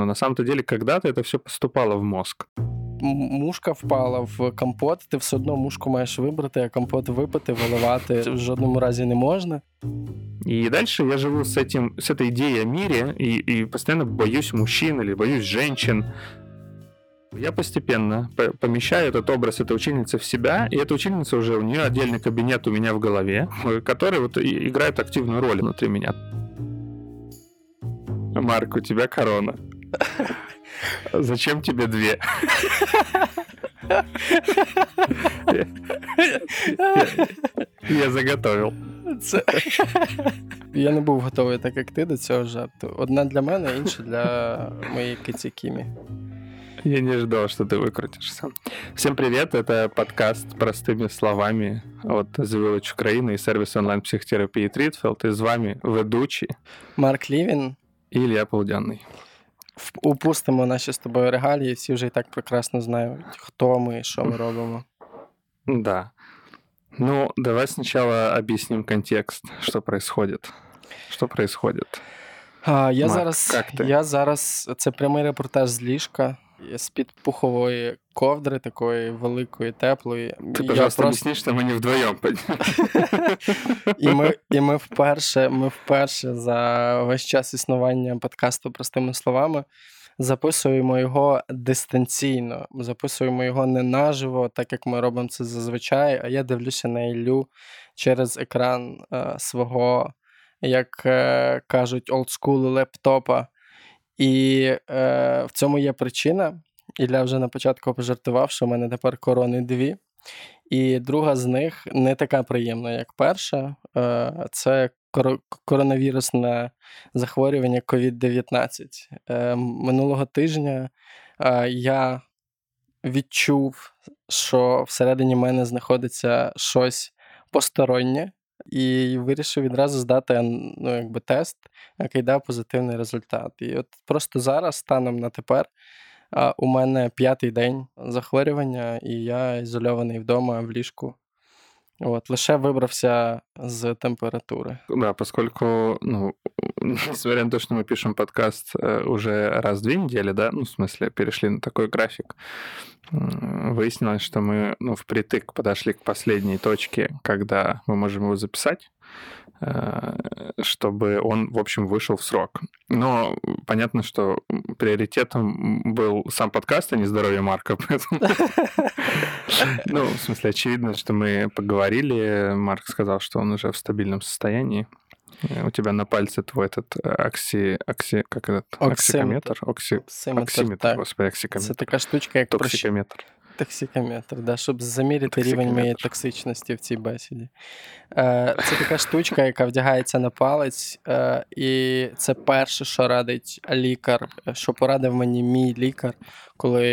но на самом-то деле когда-то это все поступало в мозг. Мушка впала в компот, ти все одно мушку маєш вибрати, а компот випити, виливати в жодному разі не можна. И дальше я живу с, этим, с этой идеей о мире и, и постоянно боюсь мужчин или боюсь женщин. Я постепенно помещаю этот образ этой ученицы в себя, и эта ученица уже, у нее отдельный кабинет у меня в голове, который вот играет активную роль внутри меня. Марк, у тебя корона. Зачем тебе две? Я заготовив. Це... Я не був готовий, так як ти до цього жарту. Одна для мене, інша для моєї киці Кімі. Я не ждал, что ты выкрутишься. Всем привет, это подкаст «Простыми словами» от The Village Украины и сервиса онлайн-психотерапии Тритфилд. И с вами ведучий Марк Лівін і Ілля Полудянний. Упустимо наші з тобою регалії, всі вже і так прекрасно знають, хто ми і що ми робимо. Да. Ну, давай сначала объясним контекст, что происходит. Что происходит? А, Я Мак, зараз я зараз це прямий репортаж з ліжка з-під пухової ковдри, такої великої, теплої. Ти, пожалуйста, просто... що ми вдвоєм. І ми і ми вперше ми вперше за весь час існування подкасту простими словами записуємо його дистанційно. Записуємо його не наживо, так як ми робимо це зазвичай. А я дивлюся на Іллю через екран е, свого, як е, кажуть, олдскулу лептопа. І е, в цьому є причина. Ілля вже на початку пожартував, що в мене тепер корони дві. І друга з них не така приємна, як перша. Е, це коронавірусне захворювання COVID-19. Е, минулого тижня е, я відчув, що всередині мене знаходиться щось постороннє, і вирішив відразу здати ну, якби, тест, який дав позитивний результат. І от просто зараз, станом на тепер, у мене п'ятий день захворювання, і я ізольований вдома в ліжку. Вот, лише выбрался з температуры. Да, поскольку, ну, несмотря на то, что мы пишем подкаст э, уже раз в две недели, да, ну, в смысле, перешли на такой график, выяснилось, что мы, ну, впритык подошли к последней точке, когда мы можем его записать. Э, чтобы он, в общем, вышел в срок. Но понятно, что приоритетом был сам подкаст, а не здоровье Марка. Ну, в смысле, очевидно, что мы поговорили. Марк сказал, что он уже в стабильном состоянии. Э, у тебя на пальце твой этот э, окси... окси как этот? Оксикометр? Окси... Оксиметр, господи, оксикометр. Это такая штучка, как Токсикометр. Токсикометр, да, щоб заміряти рівень моєї токсичності в цій бесіді. Це така штучка, яка вдягається на палець, е, і це перше, що радить лікар, що порадив мені мій лікар, коли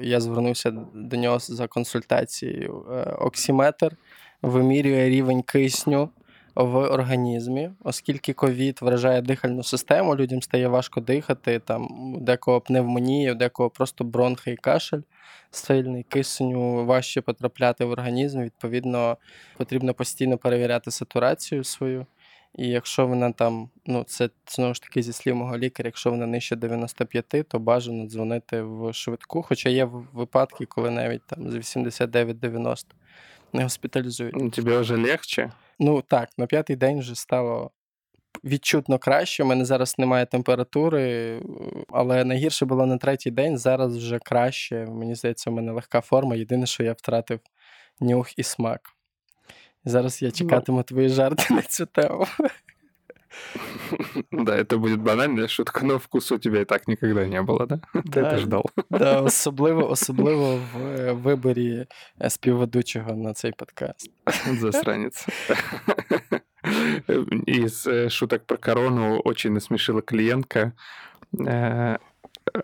я звернувся до нього за консультацією. Е, оксиметр вимірює рівень кисню в організмі, оскільки ковід вражає дихальну систему, людям стає важко дихати, там декого пневмонія, декого просто бронхи і кашель сильний, кисню важче потрапляти в організм. Відповідно, потрібно постійно перевіряти сатурацію свою. І якщо вона там, ну це знову ж таки зі слів мого лікаря, якщо вона нижче 95, то бажано дзвонити в швидку. Хоча є випадки, коли навіть там з 89-90 не госпіталізують. Тобі вже легче? Ну так, на п'ятий день вже стало відчутно краще. У мене зараз немає температури, але найгірше було на третій день. Зараз вже краще. Мені здається, у мене легка форма. Єдине, що я втратив нюх і смак. зараз я ну. чекатиму твої жарти на цю тему. Да, это будет банальная шутка, но вкусу у тебя и так никогда не было, да? Ти это ждал. Да, особливо, особливо в виборі співведучого на цей подкаст. Засранець. Из э, шуток про корону очень насмешила клиентка. Э,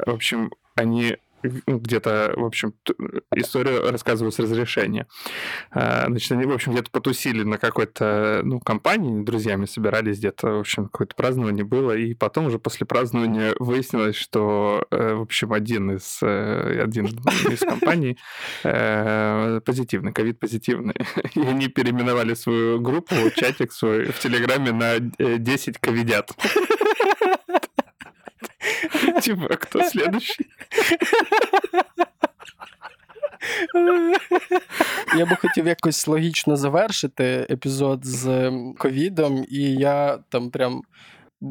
в общем, они где-то, в общем, историю рассказываю с разрешения. А, значит, они, в общем, где-то потусили на какой-то, ну, компании, друзьями собирались где-то, в общем, какое-то празднование было, и потом уже после празднования выяснилось, что, э, в общем, один из, э, один из компаний э, позитивный, ковид-позитивный, и они переименовали свою группу, чатик свой в Телеграме на 10 ковидят. Типа, кто следующий? Я би хотів якось логічно завершити епізод з ковідом, і я там прям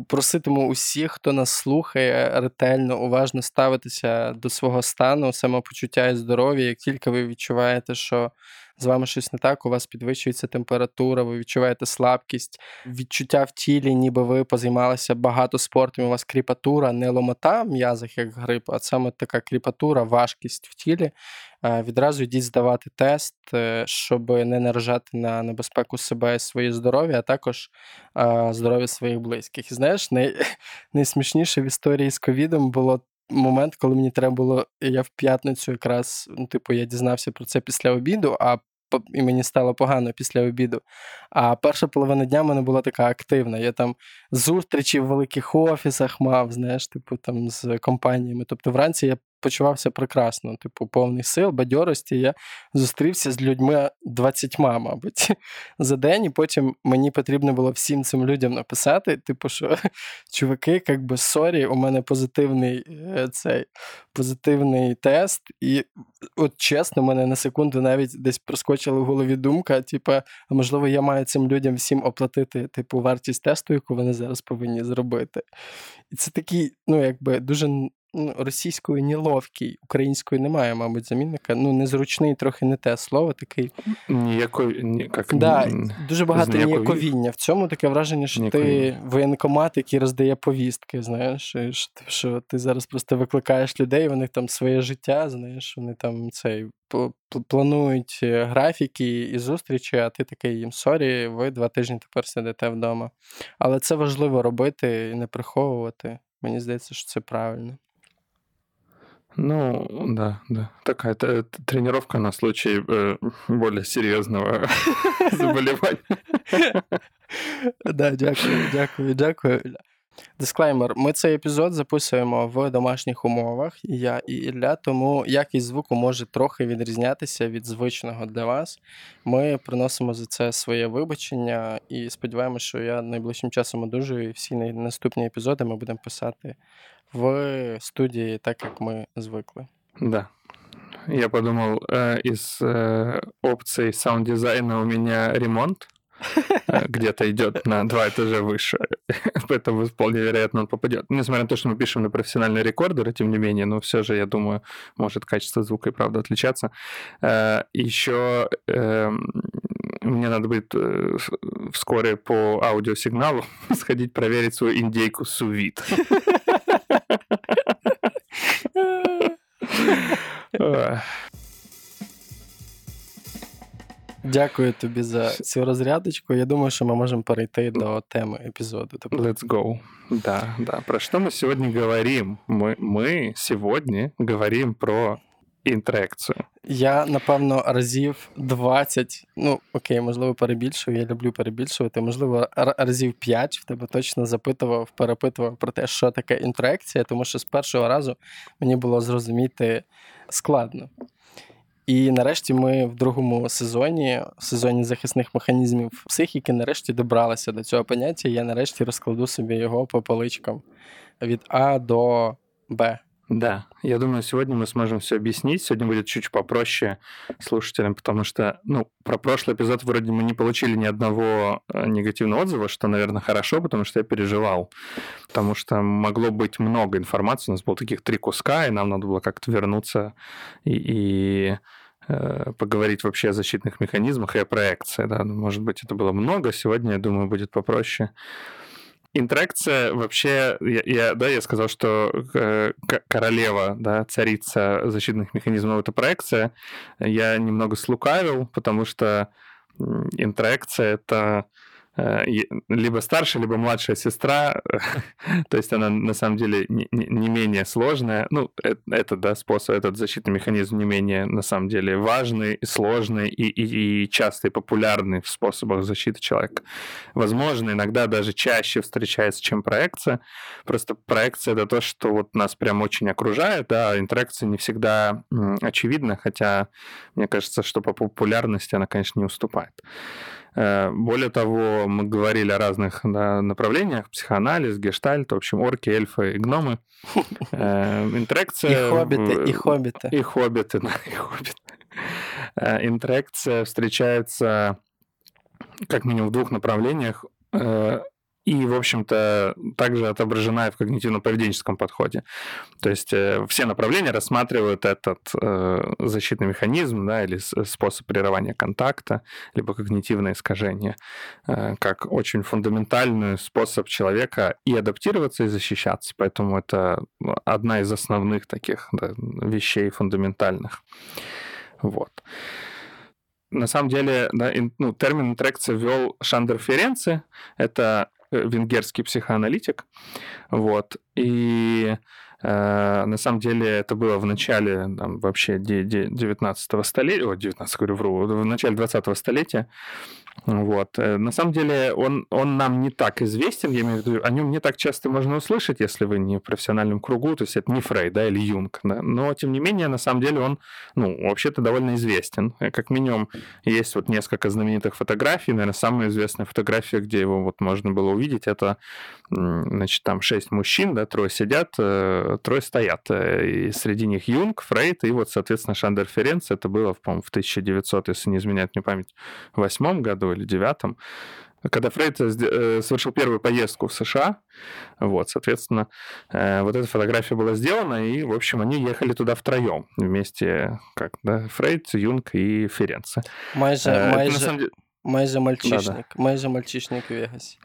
проситиму усіх, хто нас слухає, ретельно, уважно ставитися до свого стану, самопочуття і здоров'я. Як тільки ви відчуваєте, що з вами щось не так, у вас підвищується температура, ви відчуваєте слабкість, відчуття в тілі, ніби ви позаймалися багато спортом, у вас кріпатура, не ломота в м'язах, як грип, а саме така кріпатура, важкість в тілі. Відразу йдіть здавати тест, е, щоб не наражати на небезпеку себе і своє здоров'я, а також здоров'я своїх близьких. І знаєш, най... найсмішніше в історії з ковідом було момент, коли мені треба було, я в п'ятницю якраз, ну, типу, я дізнався про це після обіду, а і мені стало погано після обіду. А перша половина дня в мене була така активна. Я там зустрічі в великих офісах мав, знаєш, типу там з компаніями. Тобто вранці я почувався прекрасно, типу, повний сил, бадьорості. Я зустрівся з людьми 20, мабуть, за день, і потім мені потрібно було всім цим людям написати: типу, що чуваки, як би сорі, у мене позитивний е, цей позитивний тест, і от чесно, мене на секунду навіть десь проскочила в голові думка: типу, а можливо, я маю цим людям всім оплатити типу вартість тесту, яку вони зараз повинні зробити. І це такий, ну якби дуже російською неловкий, українською немає, мабуть, замінника. Ну, незручний, трохи не те слово такий. Ніякої, ні, як, да, Дуже багато ніяковіння. В цьому таке враження, що ти воєнкомат, який роздає повістки, знаєш, що, що ти зараз просто викликаєш людей, вони там своє життя, знаєш, вони там цей. Планують е, графіки і зустрічі, а ти такий їм сорі, ви два тижні тепер сидите вдома. Але це важливо робити і не приховувати. Мені здається, що це правильно. Ну, да, да. Такая тренировка на случай э, более серьезного заболевания. Да, дякую, дякую, дякую. Дисклеймер: ми цей епізод записуємо в домашніх умовах, я і Ілля, тому якість звуку може трохи відрізнятися від звичного для вас. Ми приносимо за це своє вибачення і сподіваємося, що я найближчим часом одужую, і всі наступні епізоди ми будемо писати в студии, так как мы звыкли. Да. Я подумал, э, из э, опций саунд-дизайна у меня ремонт э, Где-то идет на два этажа выше, поэтому вполне вероятно он попадет. Несмотря на то, что мы пишем на профессиональные рекордеры, тем не менее, но все же, я думаю, может качество звука и правда отличаться. Э, Еще эм, мне надо будет э, вскоре по аудиосигналу сходить проверить свою индейку сувит. Дякую тобі за цю розрядочку. Я думаю, що ми можемо перейти до теми епізоду. Let's go. Да, да. Про що ми сьогодні говоримо? Ми, ми сьогодні говоримо про інтеракцію. Я, напевно, разів 20, ну окей, можливо, перебільшую. Я люблю перебільшувати. Можливо, разів 5 в тебе точно запитував, перепитував про те, що таке інтеракція, тому що з першого разу мені було зрозуміти складно. І нарешті ми в другому сезоні, в сезоні захисних механізмів психіки, нарешті добралися до цього поняття. Я нарешті розкладу собі його по поличкам від А до Б. Да, я думаю, сегодня мы сможем все объяснить. Сегодня будет чуть попроще слушателям, потому что, ну, про прошлый эпизод вроде мы не получили ни одного э, негативного отзыва, что, наверное, хорошо, потому что я переживал. Потому что могло быть много информации. У нас было таких три куска, и нам надо было как-то вернуться и, и э, поговорить вообще о защитных механизмах и о проекции. Да. Может быть, это было много. Сегодня, я думаю, будет попроще. Интеракция вообще, я, я, да, я сказал, что э, королева, да, царица защитных механизмов это проекция. Я немного слукавил, потому что интеракция это Э, либо старшая, либо младшая сестра, то есть она на самом деле не, не менее сложная. Ну, это, это, да, способ, этот защитный механизм не менее на самом деле важный, сложный и, и, и частый, популярный в способах защиты человека. Возможно, иногда даже чаще встречается, чем проекция. Просто проекция это то, что вот нас прям очень окружает, да, а интеракция не всегда очевидна, хотя мне кажется, что по популярности она, конечно, не уступает. Э, более того, мы говорили о разных да, направлениях, психоанализ, гештальт, в общем, орки, эльфы и гномы. Э, интеракция... И хоббиты, и хоббиты. И хоббиты, да, и хоббиты. Интеракция встречается как минимум в двух направлениях и, в общем-то, также отображена и в когнитивно-поведенческом подходе. То есть э, все направления рассматривают этот э, защитный механизм да, или способ прерывания контакта, либо когнитивное искажение, э, как очень фундаментальный способ человека и адаптироваться, и защищаться. Поэтому это одна из основных таких да, вещей фундаментальных. Вот на самом деле, да, ну, термин интеракция ввел Шандер Ференци. Это венгерский психоаналитик. Вот. И э, на самом деле это было в начале там, вообще 19 столетия, о, 19, говорю, вру, в начале 20 столетия. Вот. Э, на самом деле он, он нам не так известен, я имею в виду, о нем не так часто можно услышать, если вы не в профессиональном кругу, то есть это не Фрейд да, или Юнг. Да. Но, тем не менее, на самом деле он, ну, вообще-то довольно известен. Э, как минимум, есть вот несколько знаменитых фотографий. Наверное, самая известная фотография, где его вот можно было увидеть, это, значит, там шесть мужчин, да, трое сидят, э, трое стоят. И среди них Юнг, Фрейд и вот, соответственно, Шандер Ференц. Это было, по-моему, в 1900, если не изменяет мне память, в восьмом году или девятом, когда Фрейд э, совершил первую поездку в США, вот, соответственно, э, вот эта фотография была сделана, и, в общем, они ехали туда втроем вместе, как, да, Фрейд, Юнг и Ференце. Майже, э, майже, деле... майже мальчишник, да, да. майже мальчишник в Вегасе.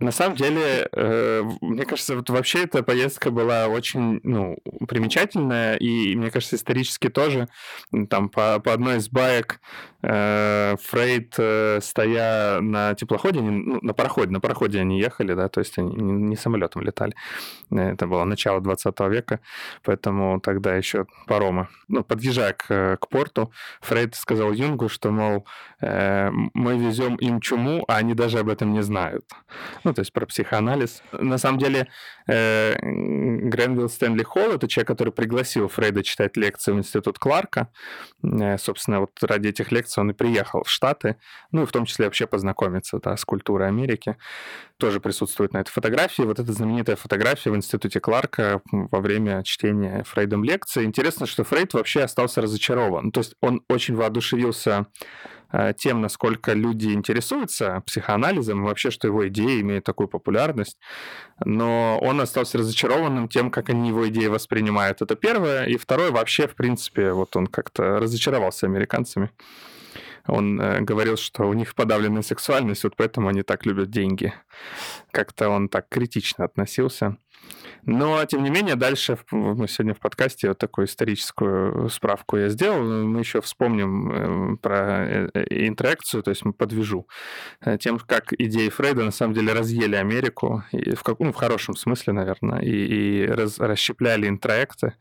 На самом деле, э, мне кажется, вот вообще эта поездка была очень, ну, примечательная, и, мне кажется, исторически тоже. Там по, по одной из баек э, Фрейд, э, стоя на теплоходе, ну, на пароходе, на пароходе они ехали, да, то есть они не, самолетом летали. Это было начало 20 века, поэтому тогда еще паромы. Ну, подъезжая к, к порту, Фрейд сказал Юнгу, что, мол, э, мы везем им чуму, а они даже об этом не знают ну, то есть про психоанализ. На самом деле, э, Гренвилл Стэнли Холл — это человек, который пригласил Фрейда читать лекции в Институт Кларка. Э, собственно, вот ради этих лекций он и приехал в Штаты, ну, и в том числе вообще познакомиться да, с культурой Америки. Тоже присутствует на этой фотографии. Вот эта знаменитая фотография в Институте Кларка во время чтения Фрейдом лекции. Интересно, что Фрейд вообще остался разочарован. То есть он очень воодушевился Э, тем, насколько люди интересуются психоанализом, и вообще, что его идеи имеют такую популярность. Но он остался разочарованным тем, как они его идеи воспринимают. Это первое. И второе, вообще, в принципе, вот он как-то разочаровался американцами. Он э, говорил, что у них подавленная сексуальность, вот поэтому они так любят деньги. Как-то он так критично относился. Но, тем не менее, дальше мы сегодня в подкасте вот такую историческую справку я сделал. Мы еще вспомним эм, про э, э, интеракцию, то есть мы подвяжу э, тем, как идеи Фрейда на самом деле разъели Америку, и в, как, ну, в хорошем смысле, наверное, и, и раз, расщепляли интроекты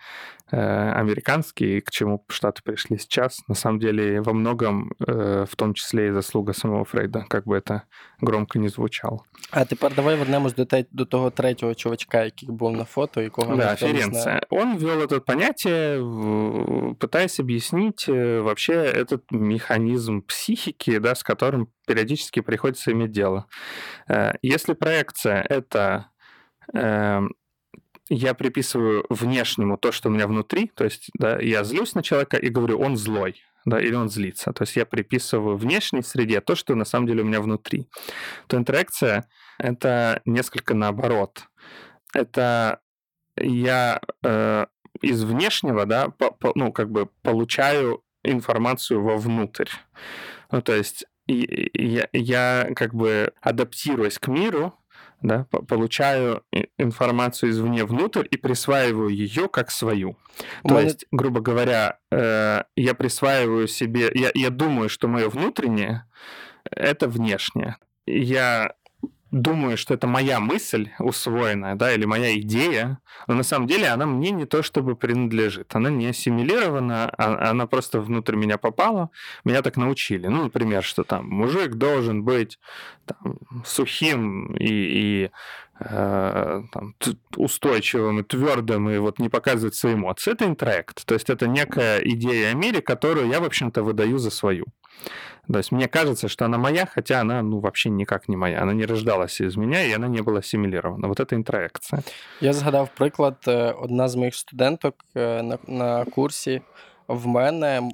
э, американские, к чему Штаты пришли сейчас. На самом деле, во многом, э, в том числе и заслуга самого Фрейда, как бы это громко не звучало. А тепер давай вернемось до, до того третього чувачка, який був на фото, якого да, Ференце. Он ввел это понятие, пытаясь объяснить э, вообще этот механизм психики, да, с которым периодически приходится иметь дело. Э, если проекция — это эм, я приписываю внешнему то, что у меня внутри, то есть да, я злюсь на человека и говорю, он злой, да, или он злится. То есть я приписываю внешней среде то, что на самом деле у меня внутри. То интеракция — это несколько наоборот. Это я э, из внешнего, да, по, по, ну, как бы получаю информацию вовнутрь. Ну, то есть я, я как бы адаптируясь к миру, да, получаю информацию извне внутрь и присваиваю ее как свою. То Может... есть, грубо говоря, э, я присваиваю себе, я, я думаю, что мое внутреннее это внешнее. Я думаю, что это моя мысль усвоенная, да, или моя идея, но на самом деле она мне не то чтобы принадлежит. Она не ассимилирована, а, она просто внутрь меня попала, меня так научили. Ну, например, что там мужик должен быть там, сухим и, и там, устойчивым и твердым и вот не показывать свои эмоции. Это интроект. То есть это некая идея о мире, которую я, в общем-то, выдаю за свою. То есть мне кажется, что она моя, хотя она ну, вообще никак не моя. Она не рождалась из меня, и она не была ассимилирована. Вот это інтроекція. Я згадав приклад, одна з моїх студенток на, на курсі в мене,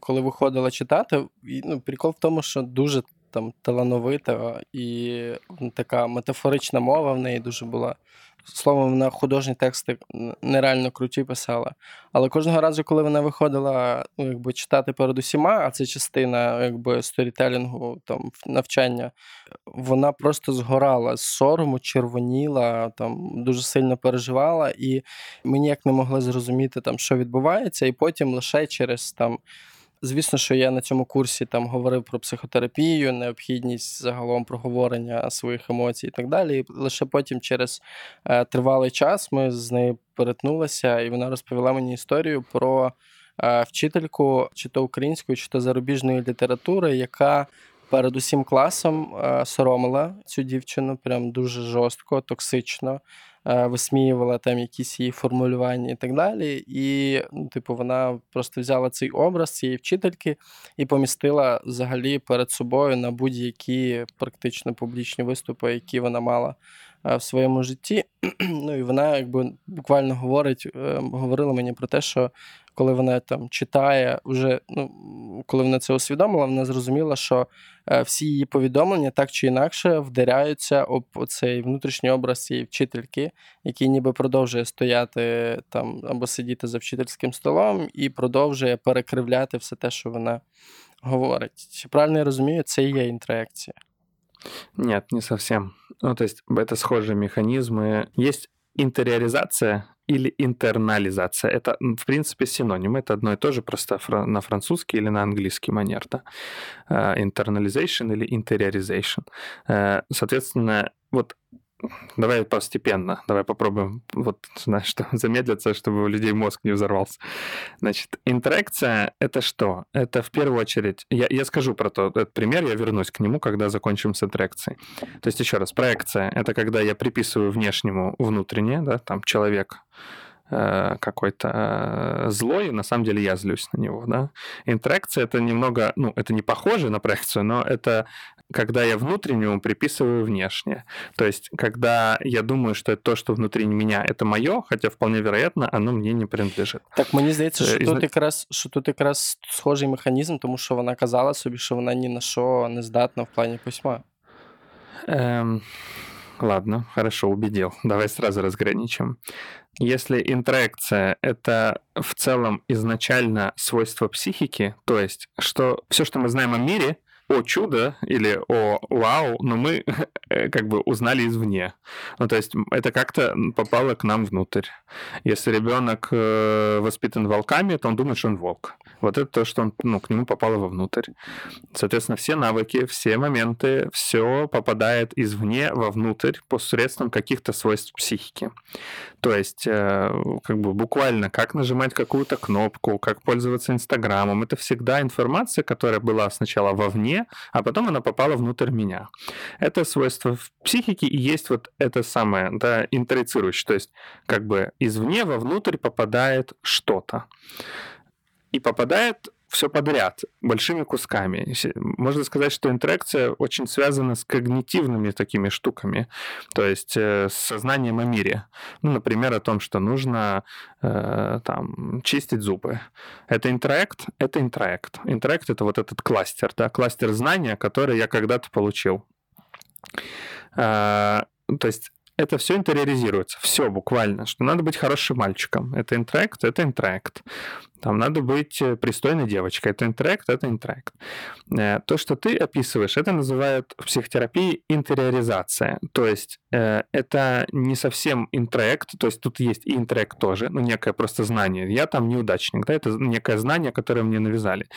коли виходила читати, ну, прикол в тому, що дуже там талановита і така метафорична мова в неї дуже була. Словом, вона художні тексти нереально круті писала. Але кожного разу, коли вона виходила ну, якби, читати перед усіма, а це частина якби, сторітелінгу, там, навчання, вона просто згорала з сорому, червоніла, там, дуже сильно переживала, і ми ніяк не могли зрозуміти, там, що відбувається, і потім лише через там. Звісно, що я на цьому курсі там говорив про психотерапію, необхідність загалом проговорення своїх емоцій і так далі. І лише потім, через е, тривалий час, ми з нею перетнулися, і вона розповіла мені історію про е, вчительку, чи то української, чи то зарубіжної літератури, яка перед усім класом е, соромила цю дівчину прям дуже жорстко, токсично. Е, висміювала там якісь її формулювання і так далі. І, ну, типу, вона просто взяла цей образ цієї вчительки і помістила взагалі перед собою на будь-які практично публічні виступи, які вона мала в своєму житті. Ну і вона якби буквально говорить, е, говорила мені про те, що коли вона там читає, вже ну коли вона це усвідомила, вона зрозуміла, що е, всі її повідомлення так чи інакше вдаряються об цей внутрішній образ цієї вчительки, який ніби продовжує стояти там або сидіти за вчительським столом і продовжує перекривляти все те, що вона говорить. Чи правильно я розумію, це і є інтроекція? Нет, не совсем. Ну, то есть это схожие механизмы. Есть интериоризация или интернализация. Это, в принципе, синоним. Это одно и то же, просто на французский или на английский манер. Да? Internalization или interiorization. Э, соответственно, вот Давай постепенно, давай попробуем, вот, знаешь, что, замедлиться, чтобы у людей мозг не взорвался. Значит, интеракция — это что? Это в первую очередь, я, я скажу про тот этот пример, я вернусь к нему, когда закончим с интеракцией. То есть, еще раз, проекция — это когда я приписываю внешнему внутреннее, да, там, человек, какой-то э, злой, на самом деле я злюсь на него, да. Интеракция это немного, ну, это не похоже на проекцию, но это когда я внутреннему приписываю внешнее. То есть, когда я думаю, что это то, что внутри меня, это мое, хотя вполне вероятно, оно мне не принадлежит. Так мені здається, що тут якраз що тут якраз схожий механізм, тому що вона казала собі, що вона ні на що не здатна в плані письма. Ем... Ладно, хорошо, убедил. Давай сразу разграничим. Если интеракция — это в целом изначально свойство психики, то есть что все, что мы знаем о мире — о чудо или о вау, но мы э, как бы узнали извне. Ну, то есть это как-то попало к нам внутрь. Если ребенок э, воспитан волками, то он думает, что он волк. Вот это то, что он, ну, к нему попало вовнутрь. Соответственно, все навыки, все моменты, все попадает извне вовнутрь посредством каких-то свойств психики. То есть, э, как бы буквально, как нажимать какую-то кнопку, как пользоваться Инстаграмом, это всегда информация, которая была сначала вовне, а потом она попала внутрь меня. Это свойство в психике и есть вот это самое, да, интроицирующее. То есть, как бы извне вовнутрь попадает что-то. И попадает все подряд, большими кусками. Можно сказать, что интеракция очень связана с когнитивными такими штуками, то есть э, с сознанием о мире. Ну, например, о том, что нужно э, там, чистить зубы. Это интроект? Это интроект. Интроект — это вот этот кластер, да, кластер знания, который я когда-то получил. Э, то есть это все интериоризируется, все буквально, что надо быть хорошим мальчиком. Это интроект, это интроект. Там надо быть э, пристойной девочкой. Это интроект, это интроект. Э, то, что ты описываешь, это называют в психотерапии интериоризация. То есть э, это не совсем интроект, то есть тут есть и интроект тоже, ну, некое просто знание. Я там неудачник, да, это некое знание, которое мне навязали.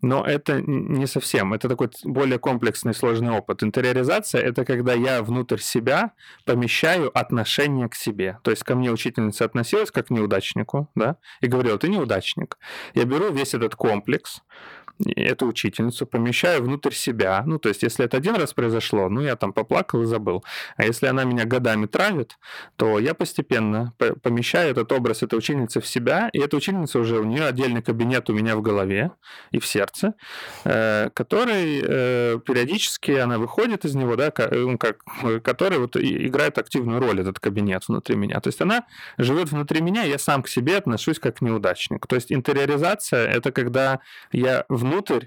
Но это не совсем, это такой более комплексный, сложный опыт. Интериоризация — это когда я внутрь себя помещаю отношение к себе. То есть ко мне учительница относилась как к неудачнику, да, и говорила, ты неудачник. Я беру весь этот комплекс, эту учительницу, помещаю внутрь себя. Ну, то есть, если это один раз произошло, ну, я там поплакал и забыл. А если она меня годами травит, то я постепенно помещаю этот образ этой учительницы в себя, и эта учительница уже, у нее отдельный кабинет у меня в голове и в сердце, э, который э, периодически она выходит из него, да, как, который вот играет активную роль, этот кабинет внутри меня. То есть она живет внутри меня, я сам к себе отношусь как к неудачнику. То есть интериоризация — это когда я внутрь,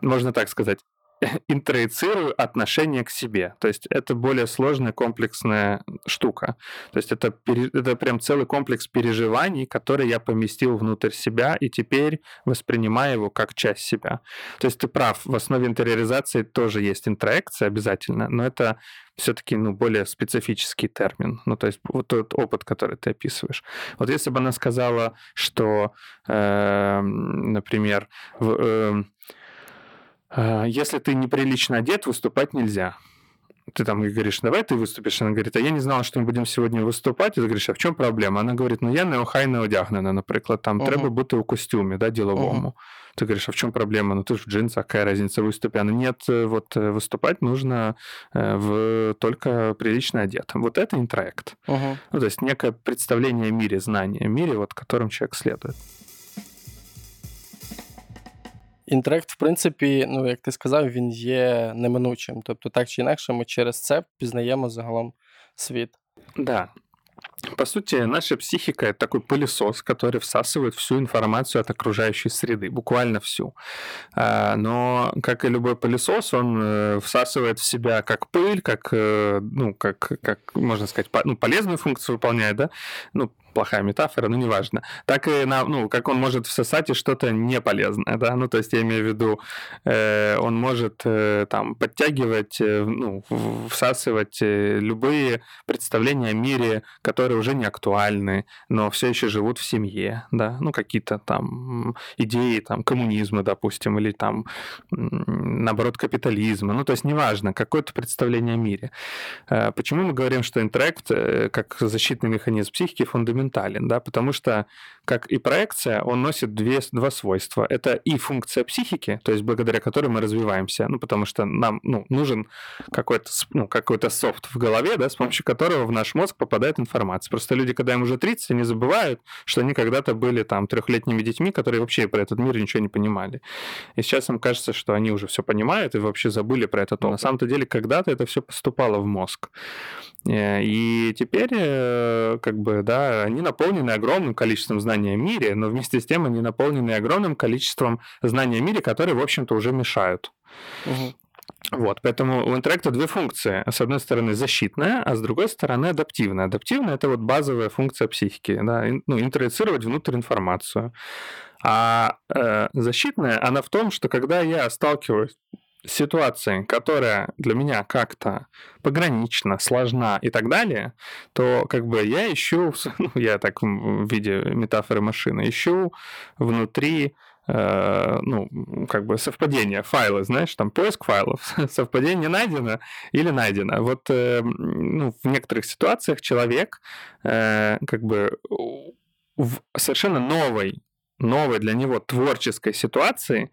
можно так сказать, интроицирую отношение к себе. То есть это более сложная комплексная штука. То есть это, это прям целый комплекс переживаний, который я поместил внутрь себя и теперь воспринимаю его как часть себя. То есть ты прав, в основе интериоризации тоже есть интроекция обязательно, но это все-таки ну, более специфический термин. Ну, то есть вот тот опыт, который ты описываешь. Вот если бы она сказала, что, э, например, в, э, если ты неприлично одет, выступать нельзя ты там говоришь, давай ты выступишь. Она говорит, а я не знала, что мы будем сегодня виступати. Ти говориш, а в чому проблема? Она говорит, ну я неохайно одягнена, наприклад, там uh-huh. треба бути у костюмі, да, діловому. Uh-huh. Ты говоришь, а в чем проблема? Ну ты же в джинсах, какая разница в выступе? Она, нет, вот э, выступать нужно э, в только прилично одетом. Вот это интроект. Uh-huh. Ну, то есть некое представление о мире, знание о мире, вот которым человек следует. Інтерект, в принципі, ну як ти сказав, він є неминучим. Тобто, так чи інакше, ми через це пізнаємо загалом світ. Да. По сути, наша психика — это такой пылесос, который всасывает всю информацию от окружающей среды, буквально всю. А, но, как и любой пылесос, он э, всасывает в себя как пыль, как, э, ну, как, как можно сказать, ну, полезную функцию выполняет, да, ну, плохая метафора, но неважно. Так и, на, ну, как он может всосать и что-то неполезное, да, ну, то есть я имею в виду, э, он может э, там подтягивать, э, ну, всасывать э, любые представления о мире, которые уже не актуальны, но все еще живут в семье, да, ну, какие-то там идеи, там, коммунизма, допустим, или там, наоборот, капитализма, ну, то есть неважно, какое-то представление о мире. Э, почему мы говорим, что интроект, э, как защитный механизм психики, фундаментальный? Фундаментален, да, потому что, как и проекция, он носит две, два свойства. Это и функция психики, то есть благодаря которой мы развиваемся, ну, потому что нам ну, нужен какой-то ну, какой софт в голове, да, с помощью которого в наш мозг попадает информация. Просто люди, когда им уже 30, они забывают, что они когда-то были там трехлетними детьми, которые вообще про этот мир ничего не понимали. И сейчас им кажется, что они уже все понимают и вообще забыли про это. Но на самом-то деле когда-то это все поступало в мозг. Э, и теперь, э, как бы, да, они наполнены огромным количеством знаний о мире, но вместе с тем они наполнены огромным количеством знаний о мире, которые, в общем-то, уже мешают. Угу. Вот, поэтому у интеракта две функции. С одной стороны защитная, а с другой стороны адаптивная. Адаптивная — это вот базовая функция психики, да, ну, интроицировать внутрь информацию. А э, защитная, она в том, что когда я сталкиваюсь ситуации, которая для меня как-то погранична, сложна и так далее, то как бы я ищу, ну, я так в виде метафоры машины, ищу внутри э, ну, как бы совпадение, файлы, знаешь, там поиск файлов, совпадение найдено или найдено. Вот э, ну, в некоторых ситуациях человек э, как бы в совершенно новой, новой для него творческой ситуации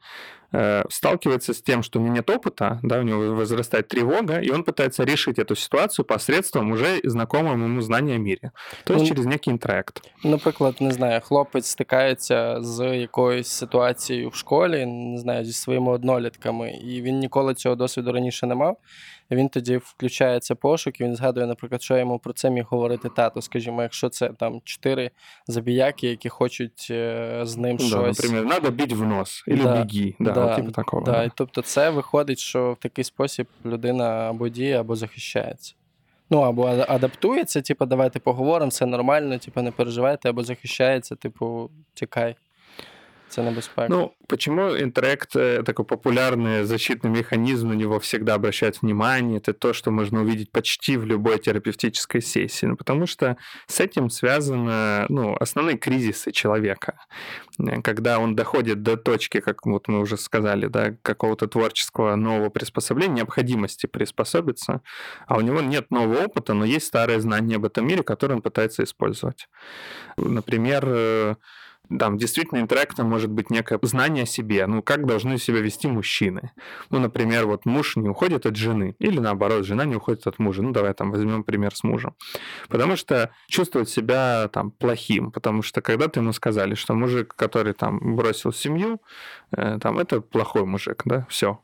Э, сталкивается с тем, что у него нет опыта, да, у него возрастает тревога, и он пытается решить эту ситуацию посредством уже знакомого ему знання о мірі, тобто ну, через некий інтроект. Наприклад, не знаю, хлопець стикається з якоюсь ситуацією в школі, не знаю, зі своїми однолітками, і він ніколи цього досвіду раніше не мав. Він тоді включається пошук, і він згадує, наприклад, що йому про це міг говорити тато. Скажімо, якщо це там чотири забіяки, які хочуть е, з ним да, щось. Наприклад, треба бити в нос, або да, біги. Да, да, типу такого. Да. І тобто, це виходить, що в такий спосіб людина або діє, або захищається. Ну, або адаптується, типу, давайте поговоримо, все нормально, типу, не переживайте, або захищається, типу, тікай. Це небезпека. Ну, почему интеракт э, такой популярный защитный механизм, на него всегда обращают внимание, это то, что можно увидеть почти в любой терапевтической сессии. Ну, потому что с этим связаны ну, основные кризисы человека. Э, когда он доходит до точки, как вот мы уже сказали, да, какого-то творческого нового приспособления, необходимости приспособиться, а у него нет нового опыта, но есть старые знания об этом мире, которые он пытается использовать. Например, э, там действительно интерактом может быть некое знание о себе, ну, как должны себя вести мужчины. Ну, например, вот муж не уходит от жены, или наоборот, жена не уходит от мужа. Ну, давай там возьмем пример с мужем. Потому что чувствует себя там плохим, потому что когда-то ему сказали, что мужик, который там бросил семью, э, там, это плохой мужик, да, все.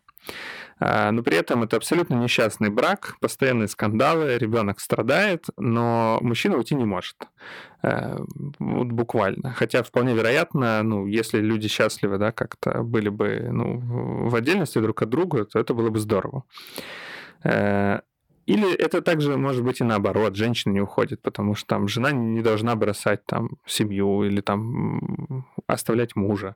А, но при этом это абсолютно несчастный брак, постоянные скандалы, ребенок страдает, но мужчина уйти не может. Э, вот буквально. Хотя вполне вероятно, ну, если люди счастливы, да, как-то были бы ну, в отдельности друг от друга, то это было бы здорово. Э, или это также может быть и наоборот, женщина не уходит, потому что там жена не должна бросать там семью или там оставлять мужа.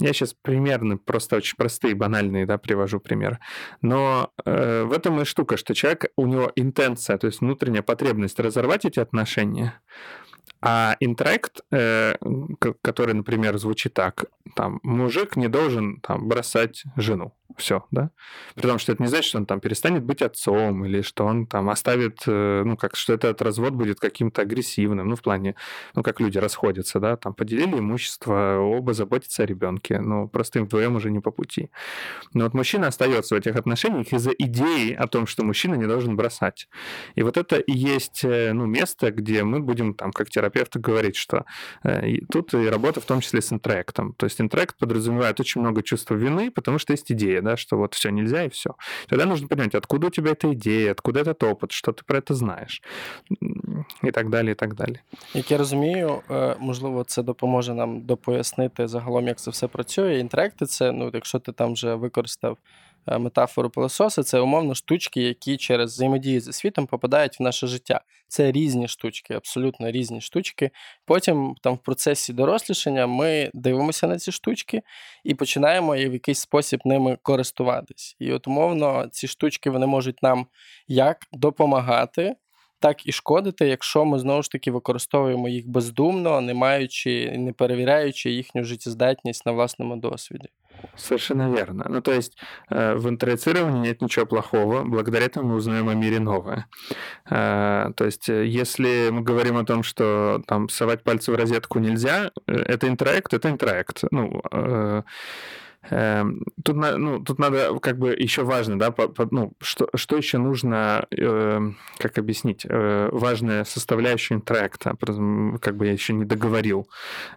Я сейчас примерно просто очень простые, банальные, да, привожу пример. Но э, в этом и штука, что человек, у него интенция, то есть внутренняя потребность разорвать эти отношения, а интрект, э, который, например, звучит так, там, мужик не должен там, бросать жену все, да. Потому что это не значит, что он там перестанет быть отцом или что он там оставит, э, ну, как, что этот развод будет каким-то агрессивным, ну, в плане, ну, как люди расходятся, да, там поделили имущество, оба заботятся о ребенке, но простым вдвоем уже не по пути. Но вот мужчина остается в этих отношениях из-за идеи о том, что мужчина не должен бросать. И вот это и есть, э, ну, место, где мы будем там, как терапевты, говорить, что э, и тут и работа в том числе с интректом. То есть интрект подразумевает очень много чувства вины, потому что есть идея, да, что вот все нельзя и все. Тогда нужно понять, откуда у тебя эта идея, откуда этот опыт, что ты про это знаєш, і так далі. і так далі. Як я розумію, можливо, це допоможе нам допояснити загалом, як це все працює. Інтеракти це, ну, якщо ти там вже використав Е, Метафору пилососа це умовно штучки, які через взаємодію зі світом попадають в наше життя. Це різні штучки, абсолютно різні штучки. Потім там в процесі дорослішання ми дивимося на ці штучки і починаємо в якийсь спосіб ними користуватись. І от умовно ці штучки вони можуть нам як допомагати. Так і шкодити, якщо ми знову ж таки використовуємо їх бездумно, не маючи, не перевіряючи їхню життєздатність на власному досвіді. Совершенно верно. Ну, то есть э, в интроицировании нет ничего плохого, благодаря этому мы узнаем о мире новое. Э, то есть э, если мы говорим о том, что там совать пальцы в розетку нельзя, это интроект, это интроект. Ну, эм, Тут, ну, тут надо, как бы, еще важно, да, по, по, ну, что, что еще нужно, э, как объяснить, э, важная составляющая интроекта, как бы я еще не договорил,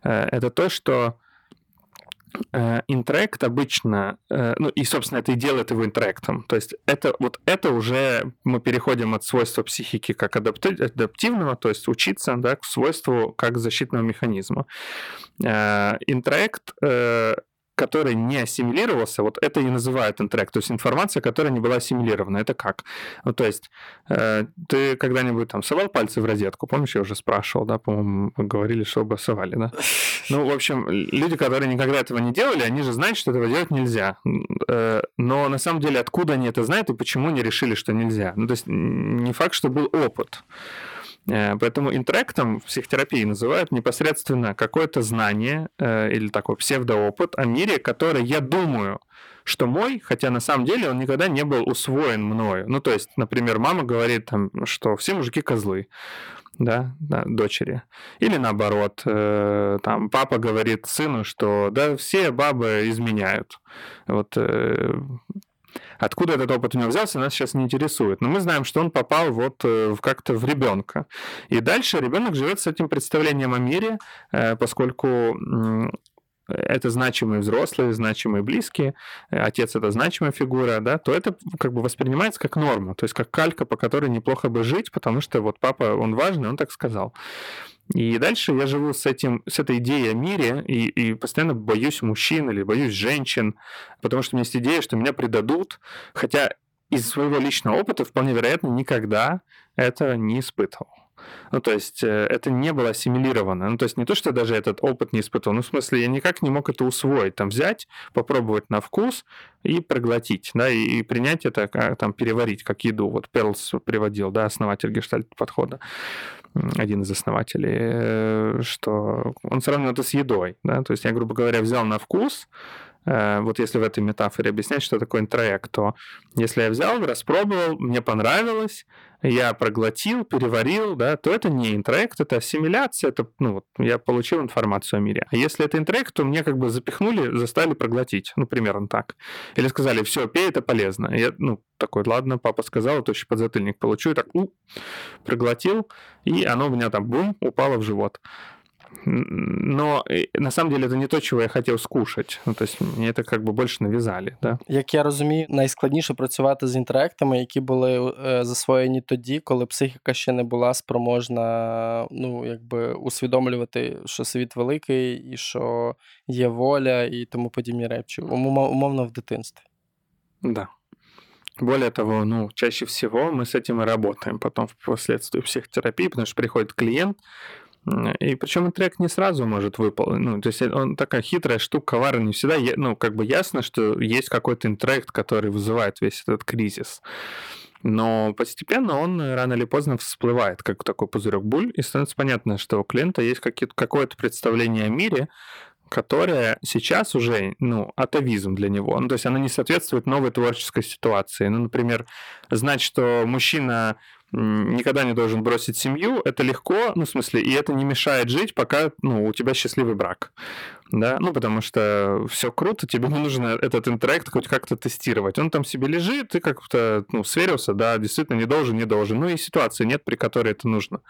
э, это то, что Э, интрект обычно, э, ну и, собственно, это и делает его интректом. То есть это вот это уже мы переходим от свойства психики как адаптивного, то есть учиться, да, к свойству как защитного механизма. Э, интрект который не ассимилировался, вот это и называют интрект, то есть информация, которая не была ассимилирована. Это как? Ну, то есть э, ты когда-нибудь там совал пальцы в розетку? Помнишь, я уже спрашивал, да, по-моему, говорили, что оба совали, да? Ну, в общем, люди, которые никогда этого не делали, они же знают, что этого делать нельзя. Э, но на самом деле откуда они это знают и почему они решили, что нельзя? Ну, то есть не факт, что был опыт. Э, поэтому интректом в психотерапии называют непосредственно какое-то знание э, или такой псевдоопыт о мире, который я думаю, что мой, хотя на самом деле он никогда не был усвоен мною. Ну, то есть, например, мама говорит, там, что все мужики козлы, да, да, дочери. Или наоборот, э, там папа говорит сыну, что да, все бабы изменяют. Вот э, Откуда этот опыт у него взялся, нас сейчас не интересует. Но мы знаем, что он попал вот э, как-то в ребенка. И дальше ребенок живет с этим представлением о мире, э, поскольку это значимые взрослые, значимые близкие, э, отец это значимая фигура, да, то это как бы воспринимается как норма, то есть как калька, по которой неплохо бы жить, потому что вот папа, он важный, он так сказал. И дальше я живу с, этим, с этой идеей о мире и, и постоянно боюсь мужчин или боюсь женщин, потому что у меня есть идея, что меня предадут, хотя из своего личного опыта вполне вероятно никогда это не испытывал. Ну, то есть э, это не было ассимилировано. Ну, то есть не то, что даже этот опыт не испытывал, ну, в смысле, я никак не мог это усвоить, там, взять, попробовать на вкус и проглотить, да, и, принять это, там, переварить, как еду. Вот Перлс приводил, да, основатель гештальт-подхода один из основателей, э, что он сравнивал это с едой, да, то есть я, грубо говоря, взял на вкус, вот если в этой метафоре объяснять, что такое интроект, то если я взял, распробовал, мне понравилось, я проглотил, переварил, да, то это не интроект, это ассимиляция, это, ну, вот, я получил информацию о мире. А если это интроект, то мне как бы запихнули, заставили проглотить, ну, примерно так. Или сказали, все, пей, это полезно. Я, ну, такой, ладно, папа сказал, то еще подзатыльник получу, и так, у, проглотил, и оно у меня там, бум, упало в живот. Но э, на самом деле это не то, чего я хотів скушати. Ну, тобто мені это как бы більше нав'язали. Да? Як я розумію, найскладніше працювати з інтерактами, які були е, засвоєні тоді, коли психіка ще не була спроможна ну, якби усвідомлювати, що світ великий і що є воля і тому подібні речі. Умовно в дитинстві. Да. Более того, ну, чаще всего мы с этим и работаем потом впоследствии психотерапии, потому что приходит клиент, и причем трек не сразу может выполнить. Ну, то есть он такая хитрая штука, коварная. Не всегда, ну, как бы ясно, что есть какой-то интрект, который вызывает весь этот кризис. Но постепенно он рано или поздно всплывает, как такой пузырек буль, и становится понятно, что у клиента есть какое-то представление о мире, которое сейчас уже, ну, атовизм для него. Ну, то есть она не соответствует новой творческой ситуации. Ну, например, знать, что мужчина никогда не должен бросить семью, это легко, ну, в смысле, и это не мешает жить, пока, ну, у тебя счастливый брак, да, ну, потому что все круто, тебе не нужно этот интеракт хоть как-то тестировать. Он там себе лежит, ты как-то, ну, сверился, да, действительно, не должен, не должен. Ну, и ситуации нет, при которой это нужно.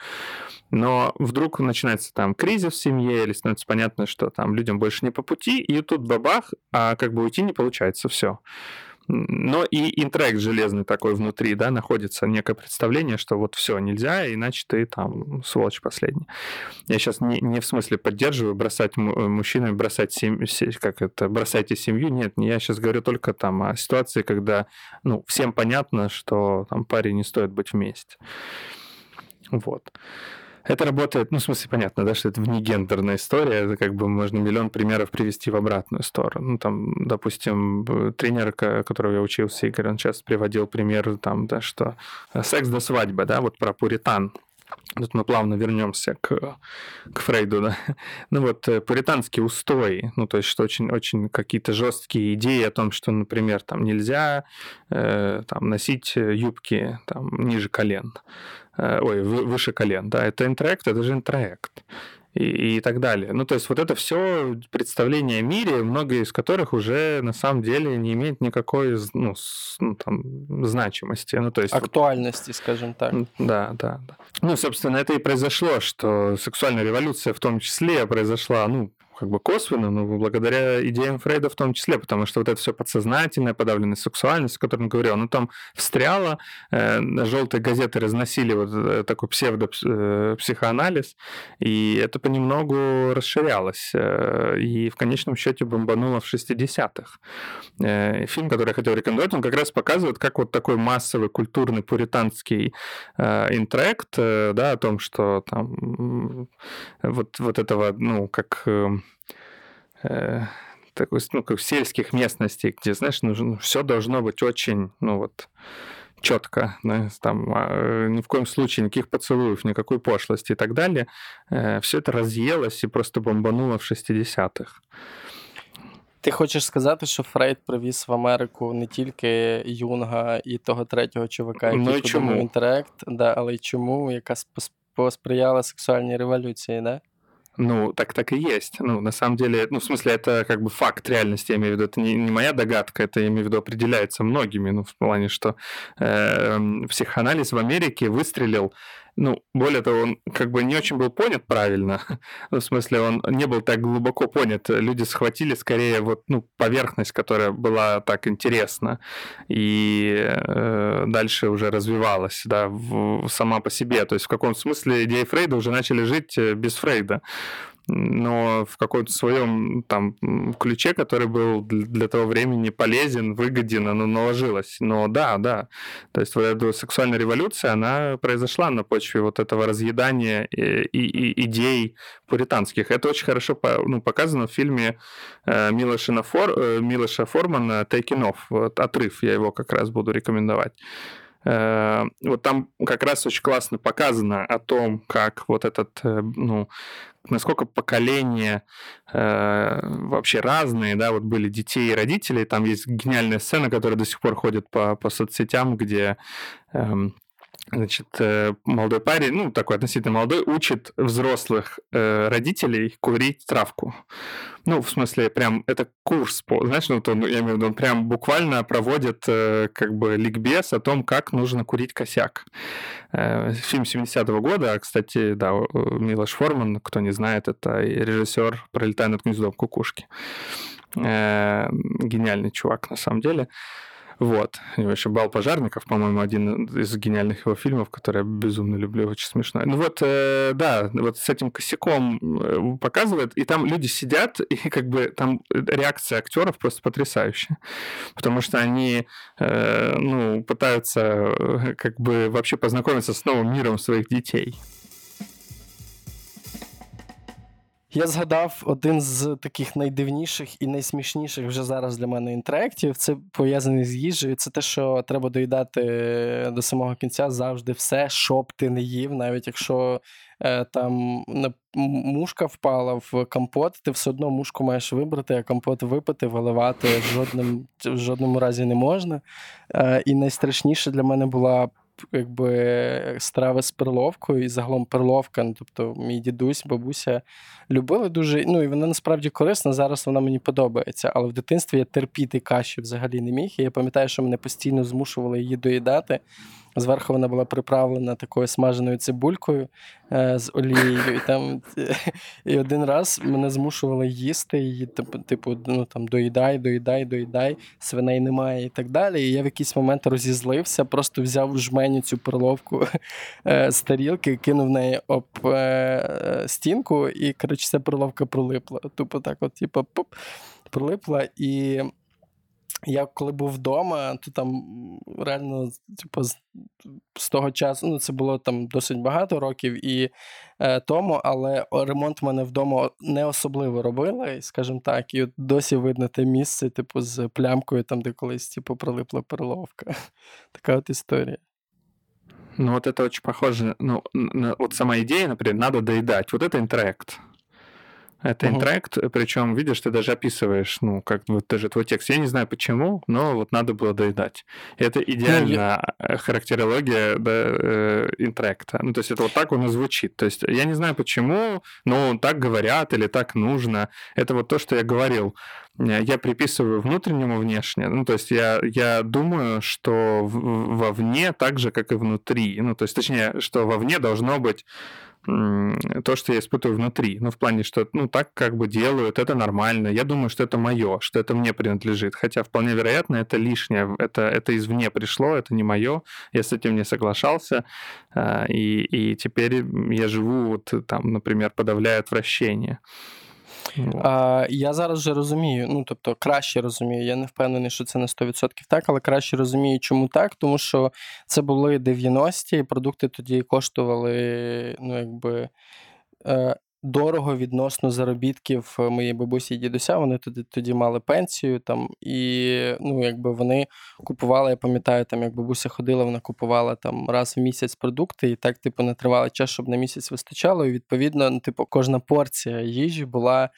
Но вдруг начинается там кризис в семье, или становится понятно, что там людям больше не по пути, и тут бабах, а как бы уйти не получается, все. Но и интрект железный такой внутри, да, находится некое представление, что вот все, нельзя, иначе ты там сволочь последний. Я сейчас не, не в смысле поддерживаю бросать э, мужчинам, бросать семью, как это, бросайте семью, нет, я сейчас говорю только там о ситуации, когда, ну, всем понятно, что там паре не стоит быть вместе. Вот. Это работает, ну, в смысле, понятно, да, что это внегендерная история, это как бы можно миллион примеров привести в обратную сторону. Ну, там, допустим, тренер, которого я учился, Игорь, он сейчас приводил пример, там, да, что секс до свадьбы, да, вот про пуритан, Тут мы плавно вернемся к, к Фрейду, да. Ну вот, э, пуританские устои, ну то есть, что очень, очень какие-то жесткие идеи о том, что, например, там нельзя э, там, носить юбки там, ниже колен, э, ой, выше колен, да, это интроект, это же интроект и, и так далее. Ну, то есть вот это все представление о мире, многие из которых уже на самом деле не имеют никакой ну, с, ну, там, значимости. Ну, то есть, Актуальности, вот, скажем так. Да, да, да. Ну, собственно, это и произошло, что сексуальная революция в том числе произошла, ну, как бы косвенно, но благодаря идеям Фрейда в том числе, потому что вот это все подсознательное, подавленная сексуальность, о которой он говорил, ну там встряло, э, желтые газеты разносили вот э, такой псевдопсихоанализ, э, и это понемногу расширялось, э, и в конечном счете бомбануло в 60-х. Э, фильм, который я хотел рекомендовать, он как раз показывает, как вот такой массовый культурный пуританский э, интрект, э, да, о том, что там вот, вот этого, ну, как э, э, такой, ну, как в сельских местностях, где, знаешь, нужно, ну, все должно быть очень, ну, вот, четко, да, там, а, ни в коем случае никаких поцелуев, никакой пошлости и так далее. Э, все это разъелось и просто бомбануло в 60-х. Ти хочеш сказати, що Фрейд привіз в Америку не тільки Юнга і того третього чувака, який ну, подумав інтерект, да, але й чому, яка посприяла сексуальній революції, да? Ну, так так и есть. Ну, на самом деле, ну, в смысле, это как бы факт реальности, я имею в виду. Это не, не моя догадка, это, я имею в виду, определяется многими. Ну, в плане, что э, психоанализ в Америке выстрелил ну, более того, он как бы не очень был понят правильно. ну, в смысле, он не был так глубоко понят. Люди схватили скорее вот, ну, поверхность, которая была так интересна, и э, дальше уже развивалась, да, в, сама по себе. То есть в каком смысле идеи Фрейда уже начали жить э, без Фрейда но в каком-то своем там ключе, который был для того времени полезен, выгоден, оно наложилось. Но да, да. То есть вот эта сексуальная революция, она произошла на почве вот этого разъедания и, и, идей пуританских. Это очень хорошо ну, показано в фильме э, Милоша, Фор, э, Милоша Формана «Taking Off». Вот, «Отрыв», я его как раз буду рекомендовать. Э, вот там как раз очень классно показано о том, как вот этот, э, ну, насколько поколения э, вообще разные, да, вот были детей и родители, там есть гениальная сцена, которая до сих пор ходит по, по соцсетям, где э, значит, э, молодой парень, ну, такой относительно молодой, учит взрослых э, родителей курить травку. Ну, в смысле, прям это курс, знаешь, ну, то, ну, я имею в виду, он прям буквально проводит э, как бы ликбез о том, как нужно курить косяк. Э, фильм 70-го года, кстати, да, Милош Форман, кто не знает, это режиссер «Пролетая над гнездом кукушки». Э, гениальный чувак, на самом деле. Вот. Него еще «Бал пожарников», по-моему, один из гениальных его фильмов, который я безумно люблю, очень смешной. Ну вот, э, да, вот с этим косяком э, показывает, и там люди сидят, и как бы там реакция актеров просто потрясающая. Потому что они, э, ну, пытаются э, как бы вообще познакомиться с новым миром своих детей. Я згадав один з таких найдивніших і найсмішніших вже зараз для мене інтерактів. Це пов'язаний з їжею. Це те, що треба доїдати до самого кінця завжди все, що б ти не їв, навіть якщо е, там мушка впала в компот, ти все одно мушку маєш вибрати, а компот випити, виливати в жодному, в жодному разі не можна. Е, і найстрашніше для мене була якби страви з перловкою і загалом перловка. Ну, тобто, мій дідусь, бабуся любили дуже. Ну і вона насправді корисна. Зараз вона мені подобається. Але в дитинстві я терпіти каші взагалі не міг. І я пам'ятаю, що мене постійно змушували її доїдати. Зверху вона була приправлена такою смаженою цибулькою е, з олією. І там і один раз мене змушували їсти її, типу, типу, ну там доїдай, доїдай, доїдай, свиней немає і так далі. І я в якийсь момент розізлився, просто взяв жменю цю перловку е, з тарілки, кинув неї об е, стінку, і коротше, ця перловка пролипла. Тупо так, от, типу, пуп, пролипла. І я коли був вдома, то там реально, типу, з, того часу, ну це було там досить багато років і е, тому, але ремонт в мене вдома не особливо робили, скажімо так, і от досі видно те місце, типу, з плямкою, там, де колись типу, пролипла перловка. Така от історія. Ну, вот это очень похоже, ну, на, сама идея, например, надо доедать. Вот это интроект. Это угу. интроект, причем, видишь, ты даже описываешь, ну, как вот даже твой текст. Я не знаю почему, но вот надо было доедать. Это идеальная ну, я... характерология да, э, интроекта. Ну, то есть это вот так он и звучит. То есть я не знаю почему, но так говорят или так нужно. Это вот то, что я говорил. Я приписываю внутреннему внешне. Ну, то есть я, я думаю, что вовне так же, как и внутри. Ну, то есть, точнее, что вовне должно быть то, что я испытываю внутри. Ну, в плане, что, ну, так как бы делают, это нормально. Я думаю, что это мое, что это мне принадлежит. Хотя вполне вероятно, это лишнее, это, это извне пришло, это не мое. Я с этим не соглашался. А, и, и теперь я живу, вот там, например, подавляя отвращение. А, Я зараз вже розумію, ну тобто краще розумію. Я не впевнений, що це на 100% так, але краще розумію, чому так, тому що це були 90-ті, і продукти тоді коштували, ну якби. Дорого відносно заробітків е, моєї бабусі і дідуся. Вони тоді тоді мали пенсію там, і ну, якби вони купували, я пам'ятаю, там як бабуся ходила, вона купувала там раз в місяць продукти, і так, типу, не тривалий час, щоб на місяць вистачало. І відповідно, ну, типу, кожна порція їжі була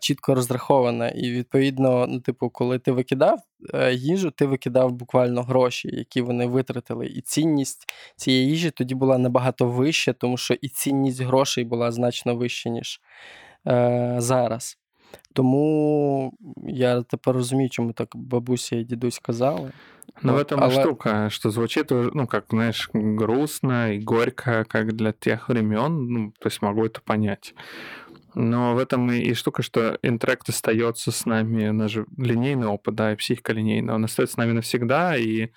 чітко розрахована. І відповідно, ну, типу, коли ти викидав е, їжу, ти викидав буквально гроші, які вони витратили. І цінність цієї їжі тоді була набагато вища, тому що і цінність грошей була значно вища, ніж е, зараз. Тому я тепер розумію, чому так бабуся і дідусь казали. Ну, в этом Але... штука, что звучит, ну, как, знаешь, грустно и горько, как для тех времен, ну, то есть могу это понять. Но в этом и, и штука, что интрект остается с нами, он же линейный опыт, да, и психика линейная, он остается с нами навсегда, и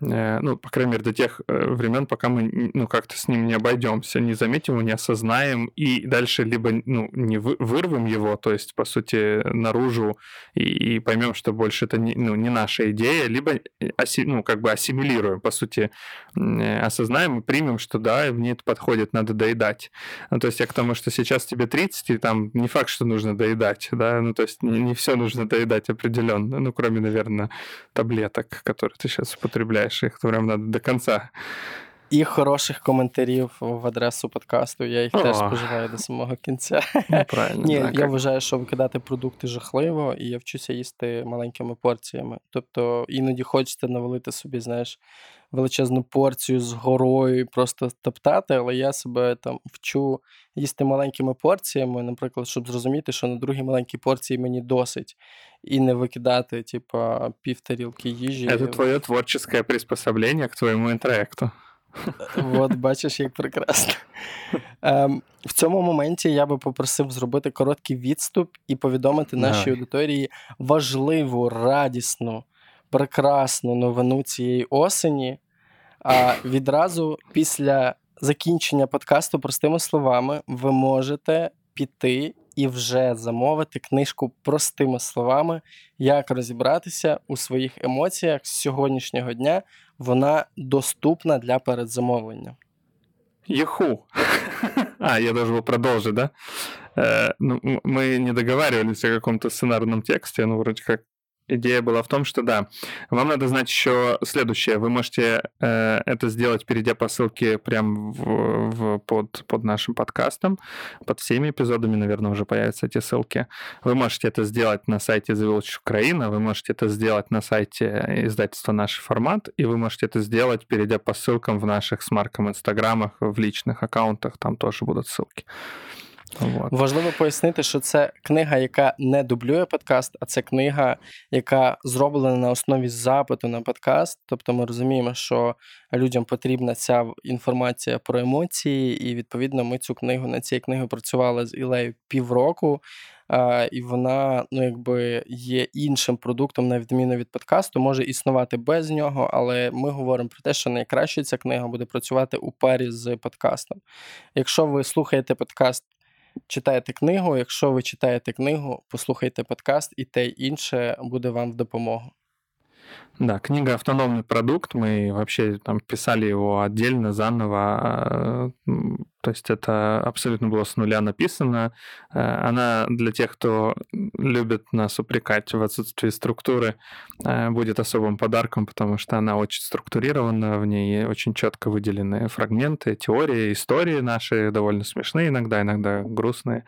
ну, по крайней мере, до тех э, времен, пока мы, ну, как-то с ним не обойдемся, не заметим не осознаем, и дальше либо, ну, не вырвем его, то есть, по сути, наружу, и, и поймем, что больше это не, ну, не наша идея, либо, э, оси, ну, как бы ассимилируем, по сути, осознаем и примем, что да, мне это подходит, надо доедать. Ну, то есть, я к тому, что сейчас тебе 30, и там не факт, что нужно доедать, да, ну, то есть, не, не все нужно доедать определенно, ну, кроме, наверное, таблеток, которые ты сейчас употребляешь читаешь их, прям надо до конца. І хороших коментарів в адресу подкасту. Я їх О. теж споживаю до самого кінця. Ну, правильно. Ні, так. Я вважаю, що викидати продукти жахливо, і я вчуся їсти маленькими порціями. Тобто іноді хочеться навалити собі, знаєш, величезну порцію з горою і просто топтати, але я себе там вчу їсти маленькими порціями, наприклад, щоб зрозуміти, що на другій маленькій порції мені досить, і не викидати, типа, пів тарілки їжі. Це твоє творче приспособлення к твоєму інтелекту. От, бачиш, як прекрасно. Ем, В цьому моменті я би попросив зробити короткий відступ і повідомити нашій аудиторії важливу, радісну, прекрасну новину цієї осені. А відразу після закінчення подкасту, простими словами, ви можете піти і вже замовити книжку простими словами, як розібратися у своїх емоціях з сьогоднішнього дня. Вона доступна для передзамовлення. Юху. А, я должен продолжить, да? Э, ну, мы не договаривались о каком-то сценарном тексте, ну, вроде как Идея была в том, что да, вам надо знать еще следующее. Вы можете э, это сделать, перейдя по ссылке прямо в, в, под, под нашим подкастом. Под всеми эпизодами, наверное, уже появятся эти ссылки. Вы можете это сделать на сайте The Village Украина, вы можете это сделать на сайте издательства «Наш формат», и вы можете это сделать, перейдя по ссылкам в наших с Марком инстаграмах, в личных аккаунтах, там тоже будут ссылки. Вот. Важливо пояснити, що це книга, яка не дублює подкаст, а це книга, яка зроблена на основі запиту на подкаст. Тобто ми розуміємо, що людям потрібна ця інформація про емоції, і відповідно ми цю книгу на цій книгі працювали з Ілею півроку. І вона ну якби є іншим продуктом, на відміну від подкасту, може існувати без нього, але ми говоримо про те, що найкраще ця книга буде працювати у парі з подкастом. Якщо ви слухаєте подкаст читаєте книгу. Якщо ви читаєте книгу, послухайте подкаст, і те інше буде вам в допомогу. Да, книга автономный продукт. Мы вообще там писали его отдельно, заново. То есть это абсолютно было с нуля написано. Э, она для тех, кто любит нас упрекать в отсутствии структуры, э, будет особым подарком, потому что она очень структурирована, в ней очень четко выделены фрагменты, теории, истории наши, довольно смешные иногда, иногда грустные.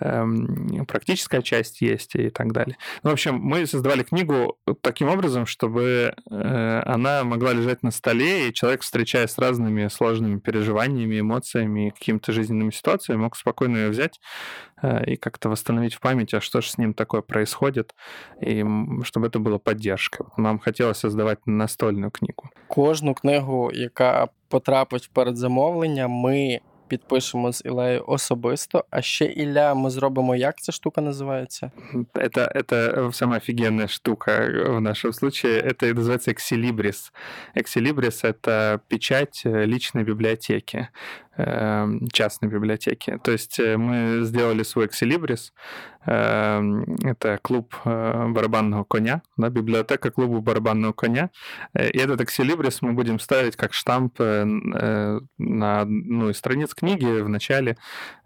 Эм, практическая часть есть и так далее. В общем, мы создавали книгу таким образом, чтобы э, она могла лежать на столе, и человек, встречаясь с разными сложными переживаниями, эмоциями, какими-то жизненными ситуациями, мог спокойно ее взять э, и как-то восстановить в памяти, а что же с ним такое происходит, и чтобы это было поддержкой. Нам хотелось создавать настольную книгу. Кожну книгу, яка потрапить в передзамовлення, ми підпишемо з Ілею особисто. А ще Ілля, ми зробимо, як ця штука називається? Это, это самая офигенная штука в нашем случае. Это называется Exilibris. Exilibris — это печать личной библиотеки. Эм, частной библиотеки. То есть э, мы сделали свой Exilibris. Эм, это клуб э, барабанного коня, да, библиотека клуба барабанного коня. Э, и этот Exilibris мы будем ставить как штамп на одну из страниц книги в начале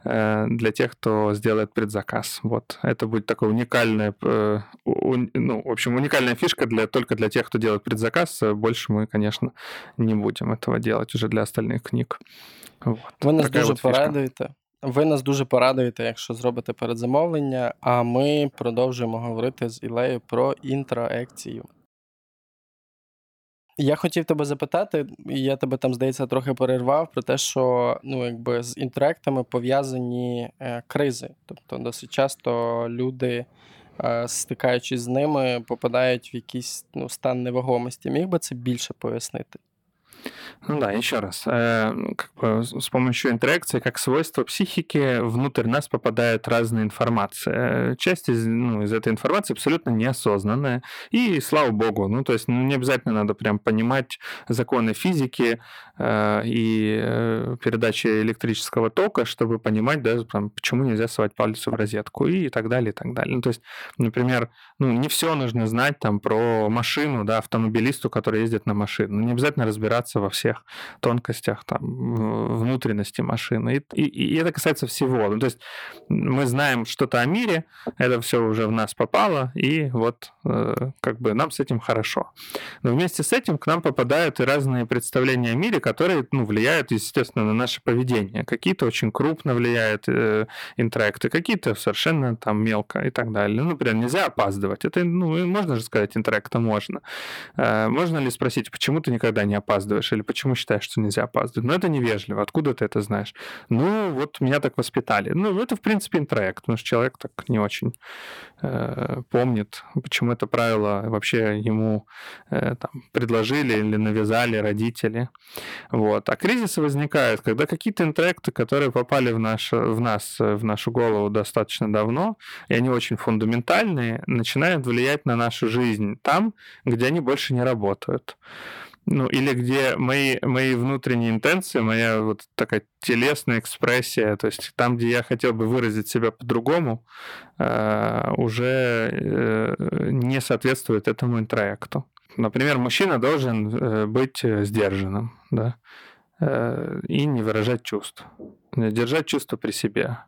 для тех, кто сделает предзаказ. Вот. Это будет такая уникальная, ну, в общем, уникальная фишка для, только для тех, кто делает предзаказ. Больше мы, конечно, не будем этого делать уже для остальных книг. Вот. Ви нас дуже порадуєте. Ви нас дуже порадуєте, якщо зробите передзамовлення, а ми продовжуємо говорити з Ілею про інтроекцію. Я хотів тебе запитати, і я тебе там, здається, трохи перервав про те, що ну, якби з інтеректами пов'язані е, кризи. Тобто, досить часто люди, е, стикаючись з ними, попадають в якийсь ну, стан невагомості. Міг би це більше пояснити? Ну да, еще раз. Э, как бы с помощью интеракции, как свойство психики, внутрь нас попадает разная информация. Часть из, ну, из этой информации абсолютно неосознанная. И слава богу, ну то есть ну, не обязательно надо прям понимать законы физики э, и э, передачи электрического тока, чтобы понимать, да, там, почему нельзя совать палец в розетку и так далее, и так далее. Ну, то есть, например, ну, не все нужно знать там про машину, да, автомобилисту, который ездит на машину. Не обязательно разбираться во всех всех тонкостях там, внутренности машины. И, и, и это касается всего. Ну, то есть мы знаем что-то о мире, это все уже в нас попало, и вот э, как бы нам с этим хорошо. Но вместе с этим к нам попадают и разные представления о мире, которые ну, влияют, естественно, на наше поведение. Какие-то очень крупно влияют э, интеракты, какие-то совершенно там мелко и так далее. Ну, например, нельзя опаздывать. Это, ну, можно же сказать, интеракта можно. Э, можно ли спросить, почему ты никогда не опаздываешь, или почему считаешь, что нельзя опаздывать? Но это невежливо. Откуда ты это знаешь? Ну, вот меня так воспитали. Ну, это, в принципе, интроект, потому что человек так не очень э, помнит, почему это правило вообще ему э, там, предложили или навязали родители. Вот. А кризисы возникают, когда какие-то интроекты, которые попали в, наш, в нас, в нашу голову достаточно давно, и они очень фундаментальные, начинают влиять на нашу жизнь там, где они больше не работают ну, или где мои, мои внутренние интенции, моя вот такая телесная экспрессия, то есть там, где я хотел бы выразить себя по-другому, э, уже э, не соответствует этому интроекту. Например, мужчина должен э, быть сдержанным, да, и не выражать чувств, держать чувства при себе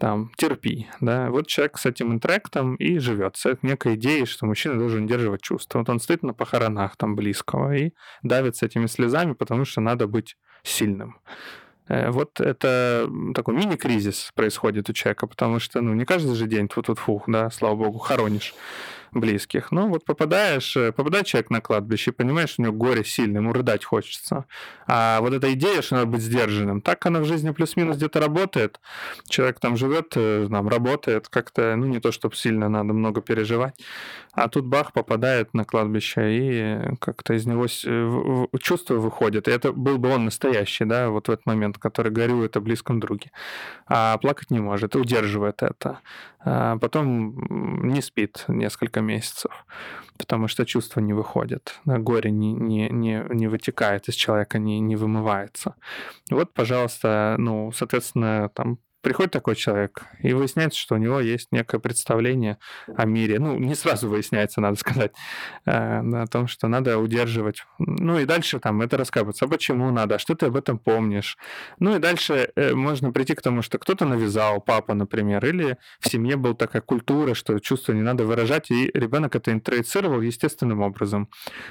там, терпи, да. Вот человек с этим интректом и живет с некой идеей, что мужчина должен удерживать чувства. Вот он стоит на похоронах там близкого и давится этими слезами, потому что надо быть сильным. Э, вот это такой мини-кризис происходит у человека, потому что, ну, не каждый же день тут вот фух, да, слава богу, хоронишь близких. Ну, вот попадаешь, э, попадает человек на кладбище, понимаешь, у него горе сильное, ему рыдать хочется. А вот эта идея, что надо быть сдержанным, так она в жизни плюс-минус где-то работает. Человек там живет, э, там работает, как-то, ну, не то, чтобы сильно надо много переживать. А тут бах, попадает на кладбище, и как-то из него э, чувство выходит. И это был бы он настоящий, да, вот в этот момент, который горюет о близком друге. А плакать не может, удерживает это. А потом не спит несколько месяцев, потому что чувства не выходят, горе не, не, не, не вытекает из человека, не, не вымывается. Вот, пожалуйста, ну, соответственно, там приходит такой человек, и выясняется, что у него есть некое представление о мире. Ну, не сразу выясняется, надо сказать, э, о том, что надо удерживать. Ну, и дальше там это рассказывается, а почему надо, что ты об этом помнишь. Ну, и дальше э, можно прийти к тому, что кто-то навязал, папа, например, или в семье была такая культура, что чувства не надо выражать, и ребенок это интроицировал естественным образом.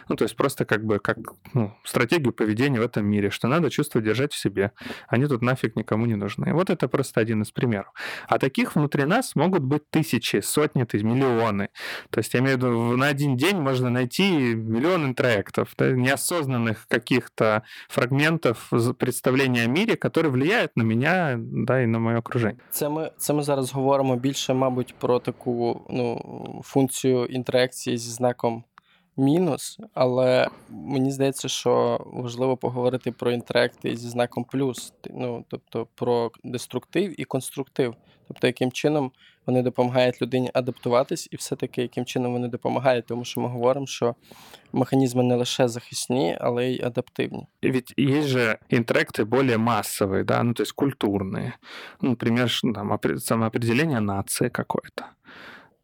Ну, то есть просто как бы как ну, стратегию поведения в этом мире, что надо чувства держать в себе. Они тут нафиг никому не нужны. Вот это просто один из примеров. А таких внутри нас могут быть тысячи, сотни тысяч, миллионы. То есть, я имею в виду, на один день можно найти миллион интроектов, да, неосознанных каких-то фрагментов представления о мире, которые влияют на меня да, і на моє окруження. Це ми це ми зараз говоримо більше, мабуть, про таку ну, функцію інтеракції зі знаком мінус, але мені здається, що важливо поговорити про інтеракти зі знаком плюс, ну тобто про деструктив і конструктив. Тобто, яким чином вони допомагають людині адаптуватись, і все-таки яким чином вони допомагають, тому що ми говоримо, що механізми не лише захисні, але й адаптивні. Ведь есть же интеллекты более массовые, да, ну то есть культурные. Ну, например, там, самоопределение нации какое-то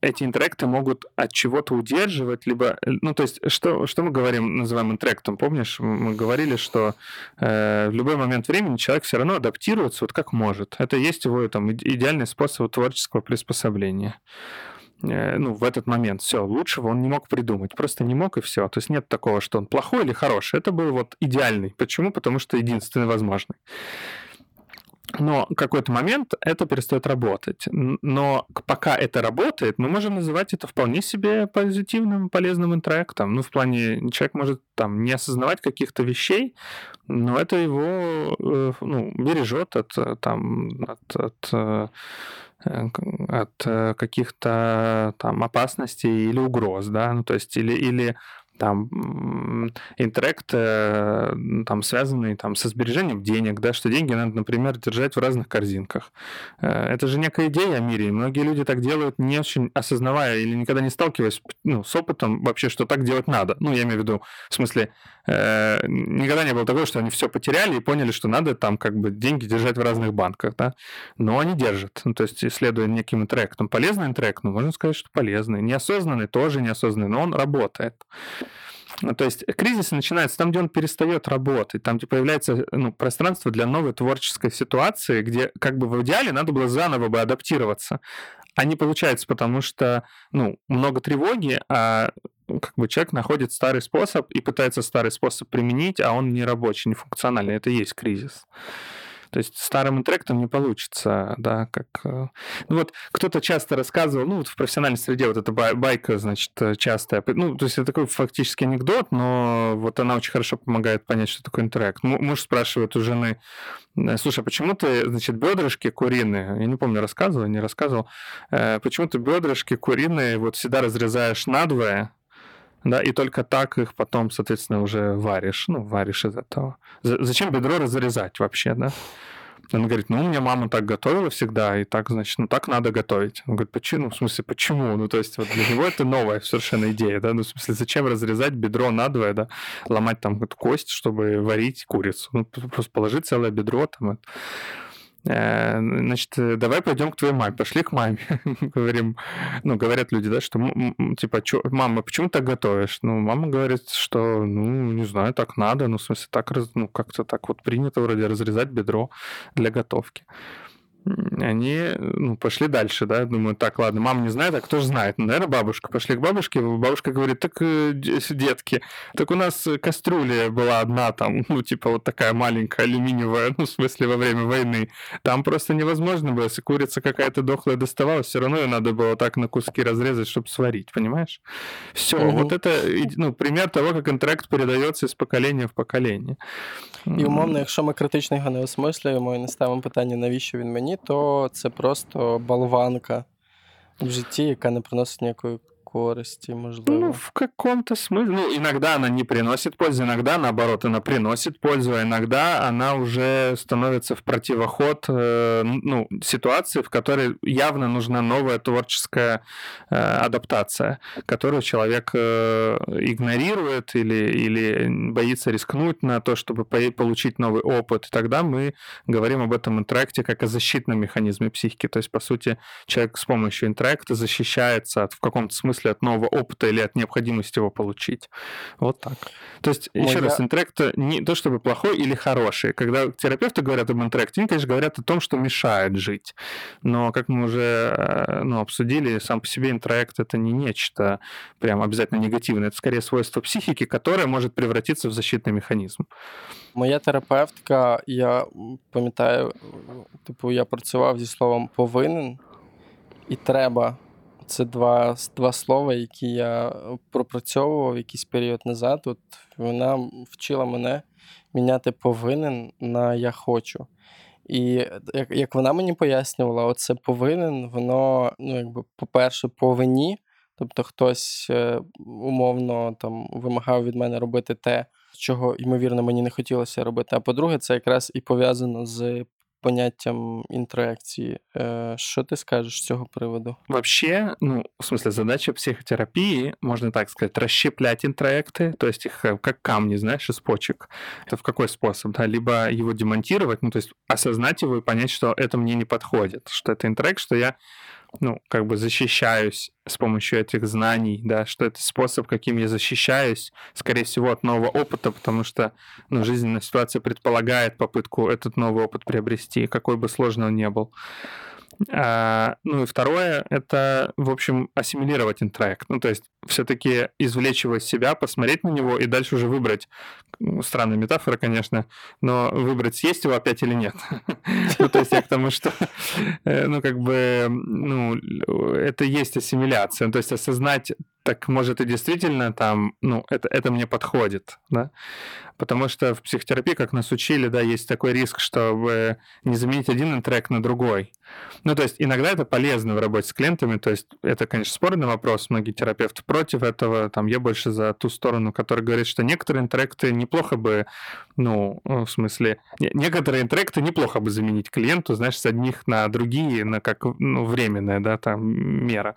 Эти интроекты могут от чего-то удерживать, либо, э, ну, то есть, что, что мы говорим, называем интроектом? Помнишь, мы говорили, что э, в любой момент времени человек все равно адаптируется вот как может. Это есть его там идеальный способ творческого приспособления э, ну, в этот момент. Все, лучшего он не мог придумать. Просто не мог, и все. То есть нет такого, что он плохой или хороший. Это был вот идеальный. Почему? Потому что единственный возможный. Но какой-то момент это перестает работать. Но пока это работает, мы можем называть это вполне себе позитивным, полезным интроектом. Ну, в плане, человек может там не осознавать каких-то вещей, но это его э, ну, бережет от, там, от, от э, от каких-то там опасностей или угроз, да, ну, то есть или, или там интроект э, там связанный там со сбережением денег, да, что деньги надо, например, держать в разных корзинках. Э, это же некая идея о мире. Многие люди так делают, не очень осознавая или никогда не сталкиваясь ну, с опытом вообще, что так делать надо. Ну, я имею в виду, в смысле, э, никогда не было такого, что они все потеряли и поняли, что надо там как бы деньги держать в разных банках, да. Но они держат. Ну, то есть, исследуя неким интроектом. Полезный интроект, ну, можно сказать, что полезный. Неосознанный тоже неосознанный, но он работает. То есть кризис начинается там, где он перестает работать, там, где появляется ну, пространство для новой творческой ситуации, где как бы в идеале надо было заново бы адаптироваться. А не получается, потому что ну, много тревоги, а как бы человек находит старый способ и пытается старый способ применить, а он не рабочий, не функциональный. Это и есть кризис. То есть старым интректом не получится, да, как... Э, ну вот кто-то часто рассказывал, ну вот в профессиональной среде вот эта байка, значит, частая, ну то есть это такой фактически анекдот, но вот она очень хорошо помогает понять, что такое интрект. Муж спрашивает у жены, «Э, слушай, а почему ты, значит, бедрышки куриные, я не помню, рассказывал, не рассказывал, э, почему ты бедрышки куриные вот всегда разрезаешь надвое, да, и только так их потом, соответственно, уже варишь, ну, варишь из этого. Зачем бедро разрезать вообще, да? Он говорит, ну, у меня мама так готовила всегда, и так, значит, ну, так надо готовить. Он говорит, почему? Ну, в смысле, почему? Ну, то есть, вот для него это новая совершенно идея, да, ну, в смысле, зачем разрезать бедро надвое, да, ломать там эту кость, чтобы варить курицу? Ну, просто положить целое бедро там. Э, значит, давай пойдем к твоей маме. Пошли к маме. Говорим, ну, говорят люди, да, что, типа, мама, почему так готовишь? Ну, мама говорит, что, ну, не знаю, так надо, ну, в смысле, так, ну, как-то так вот принято вроде разрезать бедро для готовки они ну, пошли дальше, да, думаю, так, ладно, мама не знает, а кто же знает? Ну, наверное, бабушка. Пошли к бабушке, бабушка говорит, так, э, детки, так у нас кастрюля была одна там, ну, типа вот такая маленькая, алюминиевая, ну, в смысле, во время войны. Там просто невозможно было, если курица какая-то дохлая доставалась, все равно ее надо было так на куски разрезать, чтобы сварить, понимаешь? Все, угу. вот это, ну, пример того, как інтерект передається з покоління в покоління. І умовно, якщо ми критично його не осмислюємо і не ставимо питання, навіщо він мені, то це просто болванка в житті, яка не приносить ніякої користи, можливо. Ну, в каком-то смысле. Ну, иногда она не приносит пользы, иногда, наоборот, она приносит пользу, а иногда она уже становится в противоход э, ну, ситуации, в которой явно нужна новая творческая э, адаптация, которую человек э, игнорирует или, или боится рискнуть на то, чтобы получить новый опыт. И тогда мы говорим об этом интеракте как о защитном механизме психики. То есть, по сути, человек с помощью интеракта защищается от, в каком-то смысле удовольствие от нового опыта или от необходимости его получить. Вот так. То есть, Ой, еще я... раз, интрект не то чтобы плохой или хороший. Когда терапевты говорят об интректе, они, конечно, говорят о том, что мешает жить. Но, как мы уже э, ну, обсудили, сам по себе интроект это не нечто прям обязательно негативное. Это скорее свойство психики, которое может превратиться в защитный механизм. Моя терапевтка, я пам'ятаю, типу, я працював зі словом повинен і треба. Це два два слова, які я пропрацьовував якийсь період назад. От Вона вчила мене міняти повинен на я хочу. І як як вона мені пояснювала, оце повинен, воно, ну, якби, по-перше, повинні. Тобто хтось е, умовно там вимагав від мене робити те, чого, ймовірно, мені не хотілося робити. А по-друге, це якраз і пов'язано з поняттям інтеракції. Що ты скажешь с цього приводу? Вообще, ну, в смысле, задача психотерапии, можно так сказать, расщеплять интроекты, то есть их э, как камни, знаешь, из почек. Это в какой способ? Да? Либо его демонтировать, ну, то есть осознать его и понять, что это мне не подходит, что это интроект, что я ну, как бы защищаюсь с помощью этих знаний, да, что это способ, каким я защищаюсь, скорее всего, от нового опыта, потому что, ну, жизненная ситуация предполагает попытку этот новый опыт приобрести, какой бы сложный он ни был. А, ну и второе, это, в общем, ассимилировать интроект. Ну, то есть все-таки извлечь его из себя, посмотреть на него и дальше уже выбрать. Странная метафора, конечно, но выбрать, съесть его опять или нет. ну, то есть я к тому, что, э, ну, как бы, ну, это есть ассимиляция. То есть осознать так может и действительно там, ну, это, это мне подходит, да, потому что в психотерапии, как нас учили, да, есть такой риск, чтобы не заменить один трек на другой. Ну, то есть иногда это полезно в работе с клиентами, то есть это, конечно, спорный вопрос, многие терапевты против этого, там, я больше за ту сторону, которая говорит, что некоторые интректы неплохо бы, ну, в смысле, некоторые интректы неплохо бы заменить клиенту, знаешь, с одних на другие, на как, ну, временная, да, там, мера.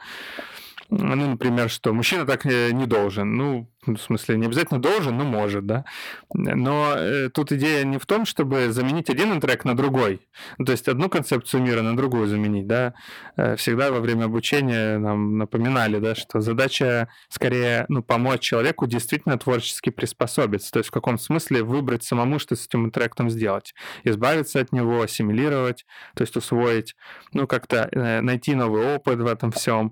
Ну, например, что мужчина так э, не должен. Ну, в смысле, не обязательно должен, но может, да. Но э, тут идея не в том, чтобы заменить один интрек на другой. Ну, то есть одну концепцию мира на другую заменить, да. Э, всегда во время обучения нам напоминали, да, что задача скорее, ну, помочь человеку действительно творчески приспособиться. То есть в каком смысле выбрать самому, что с этим интректом сделать. Избавиться от него, ассимилировать, то есть усвоить, ну, как-то э, найти новый опыт в этом всем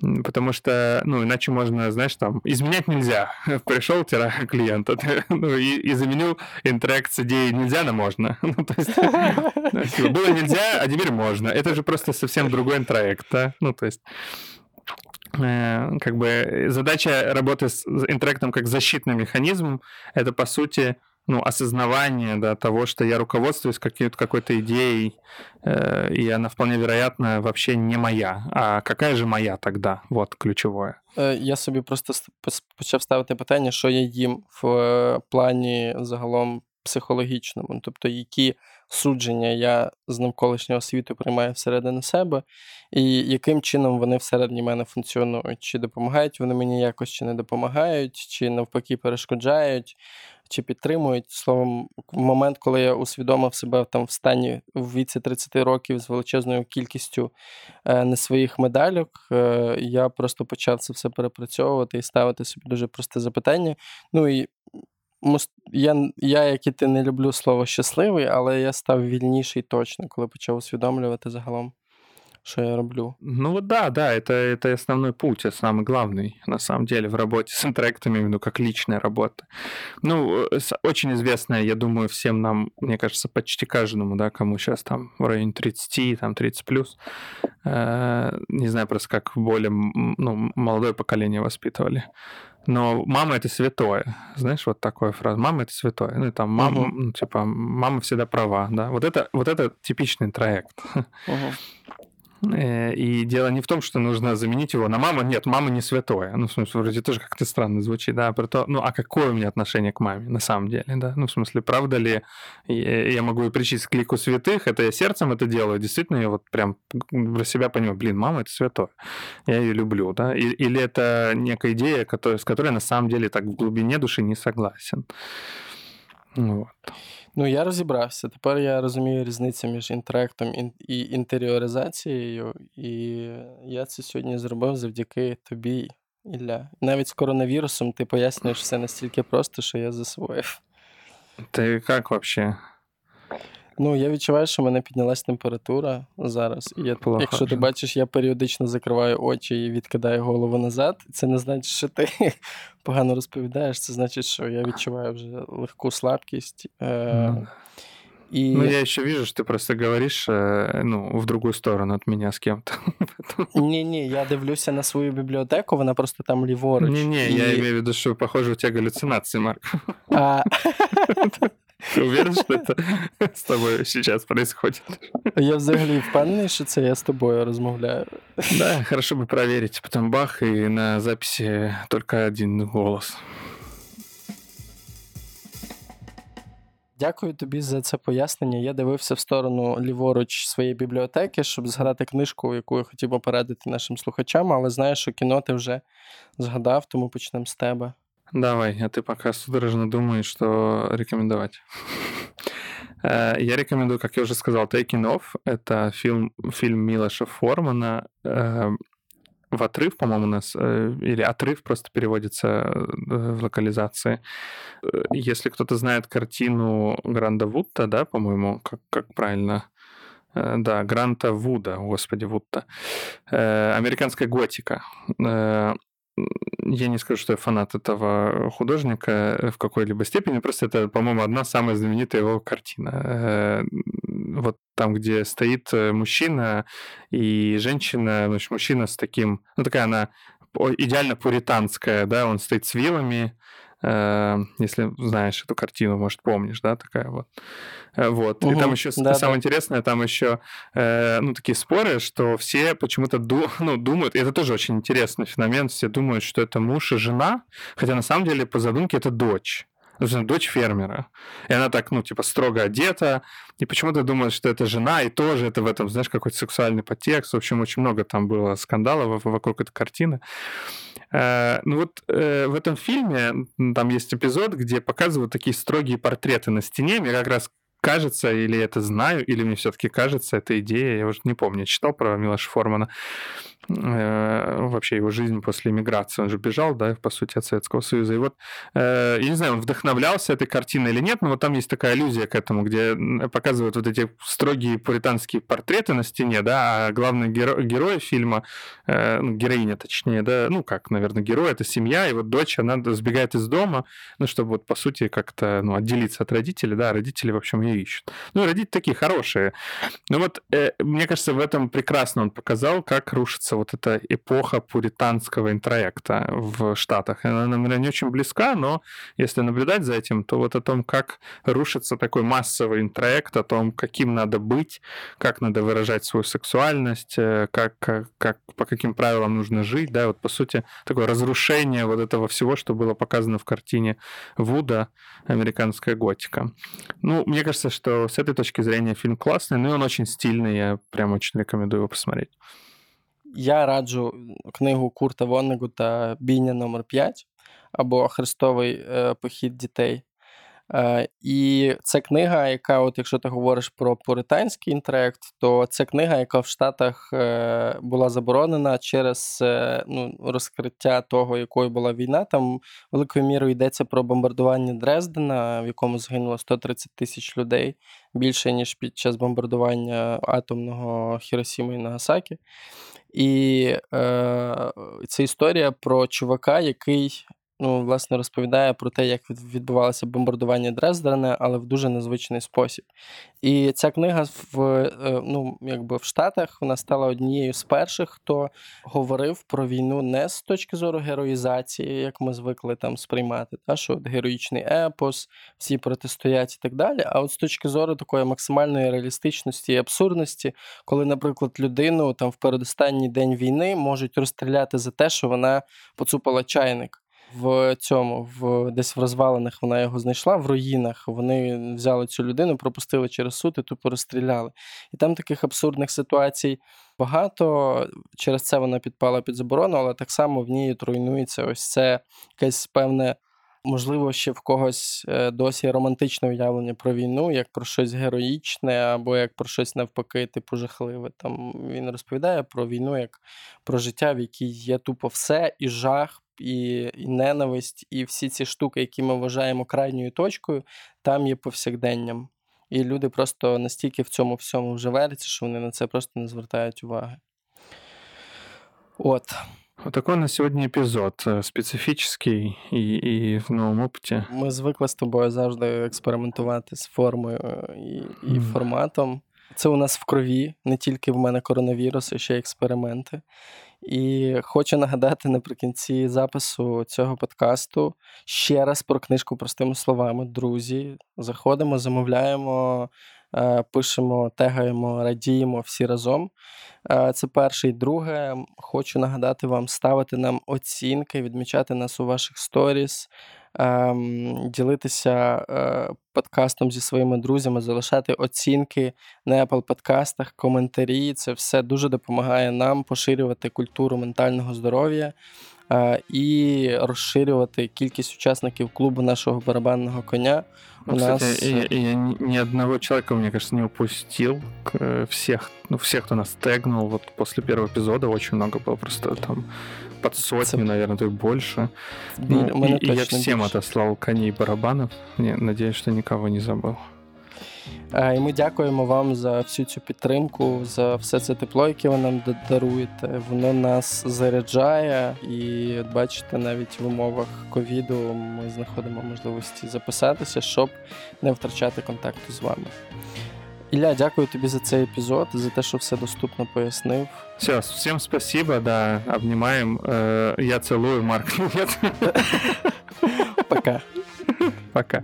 потому что, ну, иначе можно, знаешь, там, изменять нельзя. Пришел тира клиента, ну, и, и заменил интракт с идеей нельзя на можно. ну, то есть, ну, типа, было нельзя, а теперь можно. Это же просто совсем другой интроект, да? Ну, то есть э, как бы задача работы с интрактом как защитный механизм, это, по сути, ну, осознавание да, того, что я руководствуюсь какой-то идеей, э, и она вполне вероятно вообще не моя. А какая же моя тогда? Вот ключевое. Э, я собі просто почав ставити питання, що я їм в е, плані загалом психологічному, тобто які судження я з навколишнього світу приймаю всередину себе, і яким чином вони всередині мене функціонують, чи допомагають вони мені якось, чи не допомагають, чи навпаки перешкоджають, чи підтримують. Словом, в момент, коли я усвідомив себе там в стані в віці 30 років з величезною кількістю е, не своїх медальок, е, я просто почав це все перепрацьовувати і ставити собі дуже просте запитання. Ну і я, я, як і ти, не люблю слово щасливий, але я став вільніший точно, коли почав усвідомлювати загалом. Что я роблю. Ну вот да, да, это, это основной путь, это самый главный, на самом деле, в работе с интроектами, ну, как личная работа. Ну, э, очень известная, я думаю, всем нам, мне кажется, почти каждому, да, кому сейчас там в районе 30, там 30 плюс, э, не знаю просто, как более, ну, молодое поколение воспитывали. Но мама это святое. Знаешь, вот такая фраза. Мама это святое. Ну, и там мама, uh-huh. ну, типа, мама всегда права, да. Вот это, вот это типичный интроект. Uh-huh. Э, и дело не в том, что нужно заменить его на мама. Нет, мама не святое. Ну, в смысле, вроде тоже как-то странно звучит, да, про то, ну, а какое у меня отношение к маме на самом деле, да? Ну, в смысле, правда ли я могу причислить к лику святых, это я сердцем это делаю, действительно, я вот прям про себя понимаю, блин, мама это святое, я ее люблю, да? И, или это некая идея, с которой на самом деле так в глубине души не согласен. Вот. Ну, я розібрався. Тепер я розумію різницю між інтерактом і інтеріоризацією, і я це сьогодні зробив завдяки тобі, Ілля. Навіть з коронавірусом ти пояснюєш все настільки просто, що я засвоїв. Ти як взагалі? Ну, я відчуваю, що в мене піднялась температура зараз. І я, Плохо. якщо ти бачиш, я періодично закриваю очі і відкидаю голову назад. Це не значить, що ти погано розповідаєш. Це значить, що я відчуваю вже легку слабкість. Mm. И... Ну, я еще вижу, что ты просто говоришь э, ну, в другую сторону от меня с кем-то. Ні-ні, я дивлюся на свою бібліотеку, вона просто там ліворуч. Ні-ні, і... я имею в виду, що, похоже, у тебя галлюцинации, Марк. А... Ты уверен, что это с тобой сейчас происходит? Я взагалі впевнений, що це я з тобою розмовляю. Да, хорошо бы проверить. Потом бах, и на записи только один голос. Дякую тобі за це пояснення. Я дивився в сторону ліворуч своєї бібліотеки, щоб згадати книжку, яку я хотів би порадити нашим слухачам, але знаю, що кіно ти вже згадав, тому почнемо з тебе. Давай, а ты пока судорожно думаешь, что рекомендовать. Э, я рекомендую, как я уже сказал, Taking Off. Это фильм, фильм Милоша Формана. Э, в отрыв, по-моему, у нас, э, или отрыв просто переводится в локализации. Если кто-то знает картину Гранда Вудта, да, по-моему, как, как правильно да, Гранта Вуда, господи, Вудта. Американская готика я не скажу, что я фанат этого художника в какой-либо степени, просто это, по-моему, одна самая знаменитая его картина. Э, вот там, где стоит э, мужчина и женщина, значит, мужчина с таким, ну такая она идеально пуританская, да, он стоит с вилами, Э, если знаешь эту картину, может, помнишь, да, такая вот. Э, вот. Угу. И там еще да, самое да. интересное, там еще, э, ну, такие споры, что все почему-то ду, ну, думают, и это тоже очень интересный феномен, все думают, что это муж и жена, хотя на самом деле по задумке это дочь. дочь фермера. И она так, ну, типа, строго одета, и почему-то думает, что это жена, и тоже это в этом, знаешь, какой-то сексуальный подтекст. В общем, очень много там было скандалов вокруг этой картины. Э, ну вот э, в этом фильме там есть эпизод, где показывают такие строгие портреты на стене. Мне как раз кажется, или это знаю, или мне все-таки кажется, эта идея, я уже не помню, читал про Милоша Формана, э, вообще его жизнь после миграции, он же бежал, да, по сути, от Советского Союза, и вот, э, я не знаю, он вдохновлялся этой картиной или нет, но вот там есть такая аллюзия к этому, где показывают вот эти строгие пуританские портреты на стене, да, а главный геро- герой фильма, э, ну, героиня точнее, да, ну, как, наверное, герой, это семья, и вот дочь, она сбегает из дома, ну, чтобы вот, по сути, как-то, ну, отделиться от родителей, да, родители, в общем, ее ищут. Ну, родители такие хорошие. Ну, вот, э, мне кажется, в этом прекрасно он показал, как рушится вот эта эпоха пуританского интроекта в Штатах. Она, наверное, не очень близка, но если наблюдать за этим, то вот о том, как рушится такой массовый интроект, о том, каким надо быть, как надо выражать свою сексуальность, э, как, как, как по каким правилам нужно жить, да, вот, по сути, такое разрушение вот этого всего, что было показано в картине Вуда «Американская готика». Ну, мне кажется, что с этой точки зрения фильм классный, ну и он очень стильный, я прям очень рекомендую его посмотреть. Я раджу книгу Курта Воннегута Бійня номер 5 або Хрестовий е, похід дітей. Е, і це книга, яка, от якщо ти говориш про пуританський інтелект, то це книга, яка в Штатах е, була заборонена через е, ну, розкриття того, якою була війна. Там великою мірою йдеться про бомбардування Дрездена, в якому загинуло 130 тисяч людей більше ніж під час бомбардування атомного Хіросіми і Нагасакі. І е, це історія про чувака, який ну, власне, розповідає про те, як відбувалося бомбардування Дрездена, але в дуже незвичний спосіб. І ця книга в е, ну, якби в Штатах вона стала однією з перших, хто говорив про війну не з точки зору героїзації, як ми звикли там сприймати, та, що героїчний епос, всі протистоять і так далі. А от з точки зору такої максимальної реалістичності і абсурдності, коли, наприклад, людину там в передостанній день війни можуть розстріляти за те, що вона поцупила чайник в цьому, в десь в розвалинах вона його знайшла, в руїнах вони взяли цю людину, пропустили через суд і тупо розстріляли. І там таких абсурдних ситуацій багато. Через це вона підпала під заборону, але так само в ній руйнується ось це якесь певне. Можливо, ще в когось е, досі романтичне уявлення про війну, як про щось героїчне, або як про щось навпаки, типу жахливе. Там він розповідає про війну як про життя, в якій є тупо все, і жах, і, і ненависть, і всі ці штуки, які ми вважаємо крайньою точкою, там є повсякденням. І люди просто настільки в цьому всьому вже веряться, що вони на це просто не звертають уваги. От. Такой на сьогодні епізод специфічний і і в новому опиті. Ми звикли з тобою завжди експериментувати з формою і і mm. форматом. Це у нас в крові, не тільки в мене коронавірус, а ще експерименти. І хочу нагадати наприкінці запису цього подкасту ще раз про книжку простими словами. Друзі, заходимо, замовляємо, е, пишемо, тегаємо, радіємо всі разом. Е, це перше і друге. Хочу нагадати вам ставити нам оцінки, відмічати нас у ваших сторіс. Ем, ділитися е, подкастом зі своїми друзями, залишати оцінки на Apple подкастах, коментарі. Це все дуже допомагає нам поширювати культуру ментального здоров'я. Е, і розширювати кількість учасників клубу нашого барабанного коня. У ну, нас... Кстати, я, я ни одного человека, мне кажется, не упустил. Всех, ну, всех, кто нас тегнул вот после первого эпизода, очень много было просто там под сотню, Це... наверное, то и больше. Ну, и, и я всем больше. отослал коней барабанов. Не, надеюсь, что никого не забыл. І ми дякуємо вам за всю цю підтримку, за все це тепло, яке ви нам даруєте. Воно нас заряджає, і от бачите, навіть в умовах ковіду ми знаходимо можливості записатися, щоб не втрачати контакту з вами. Ілля, дякую тобі за цей епізод, за те, що все доступно пояснив. Все, всім спасибо, да, обнімаємо. Я целую, Марк. Пока. Пока.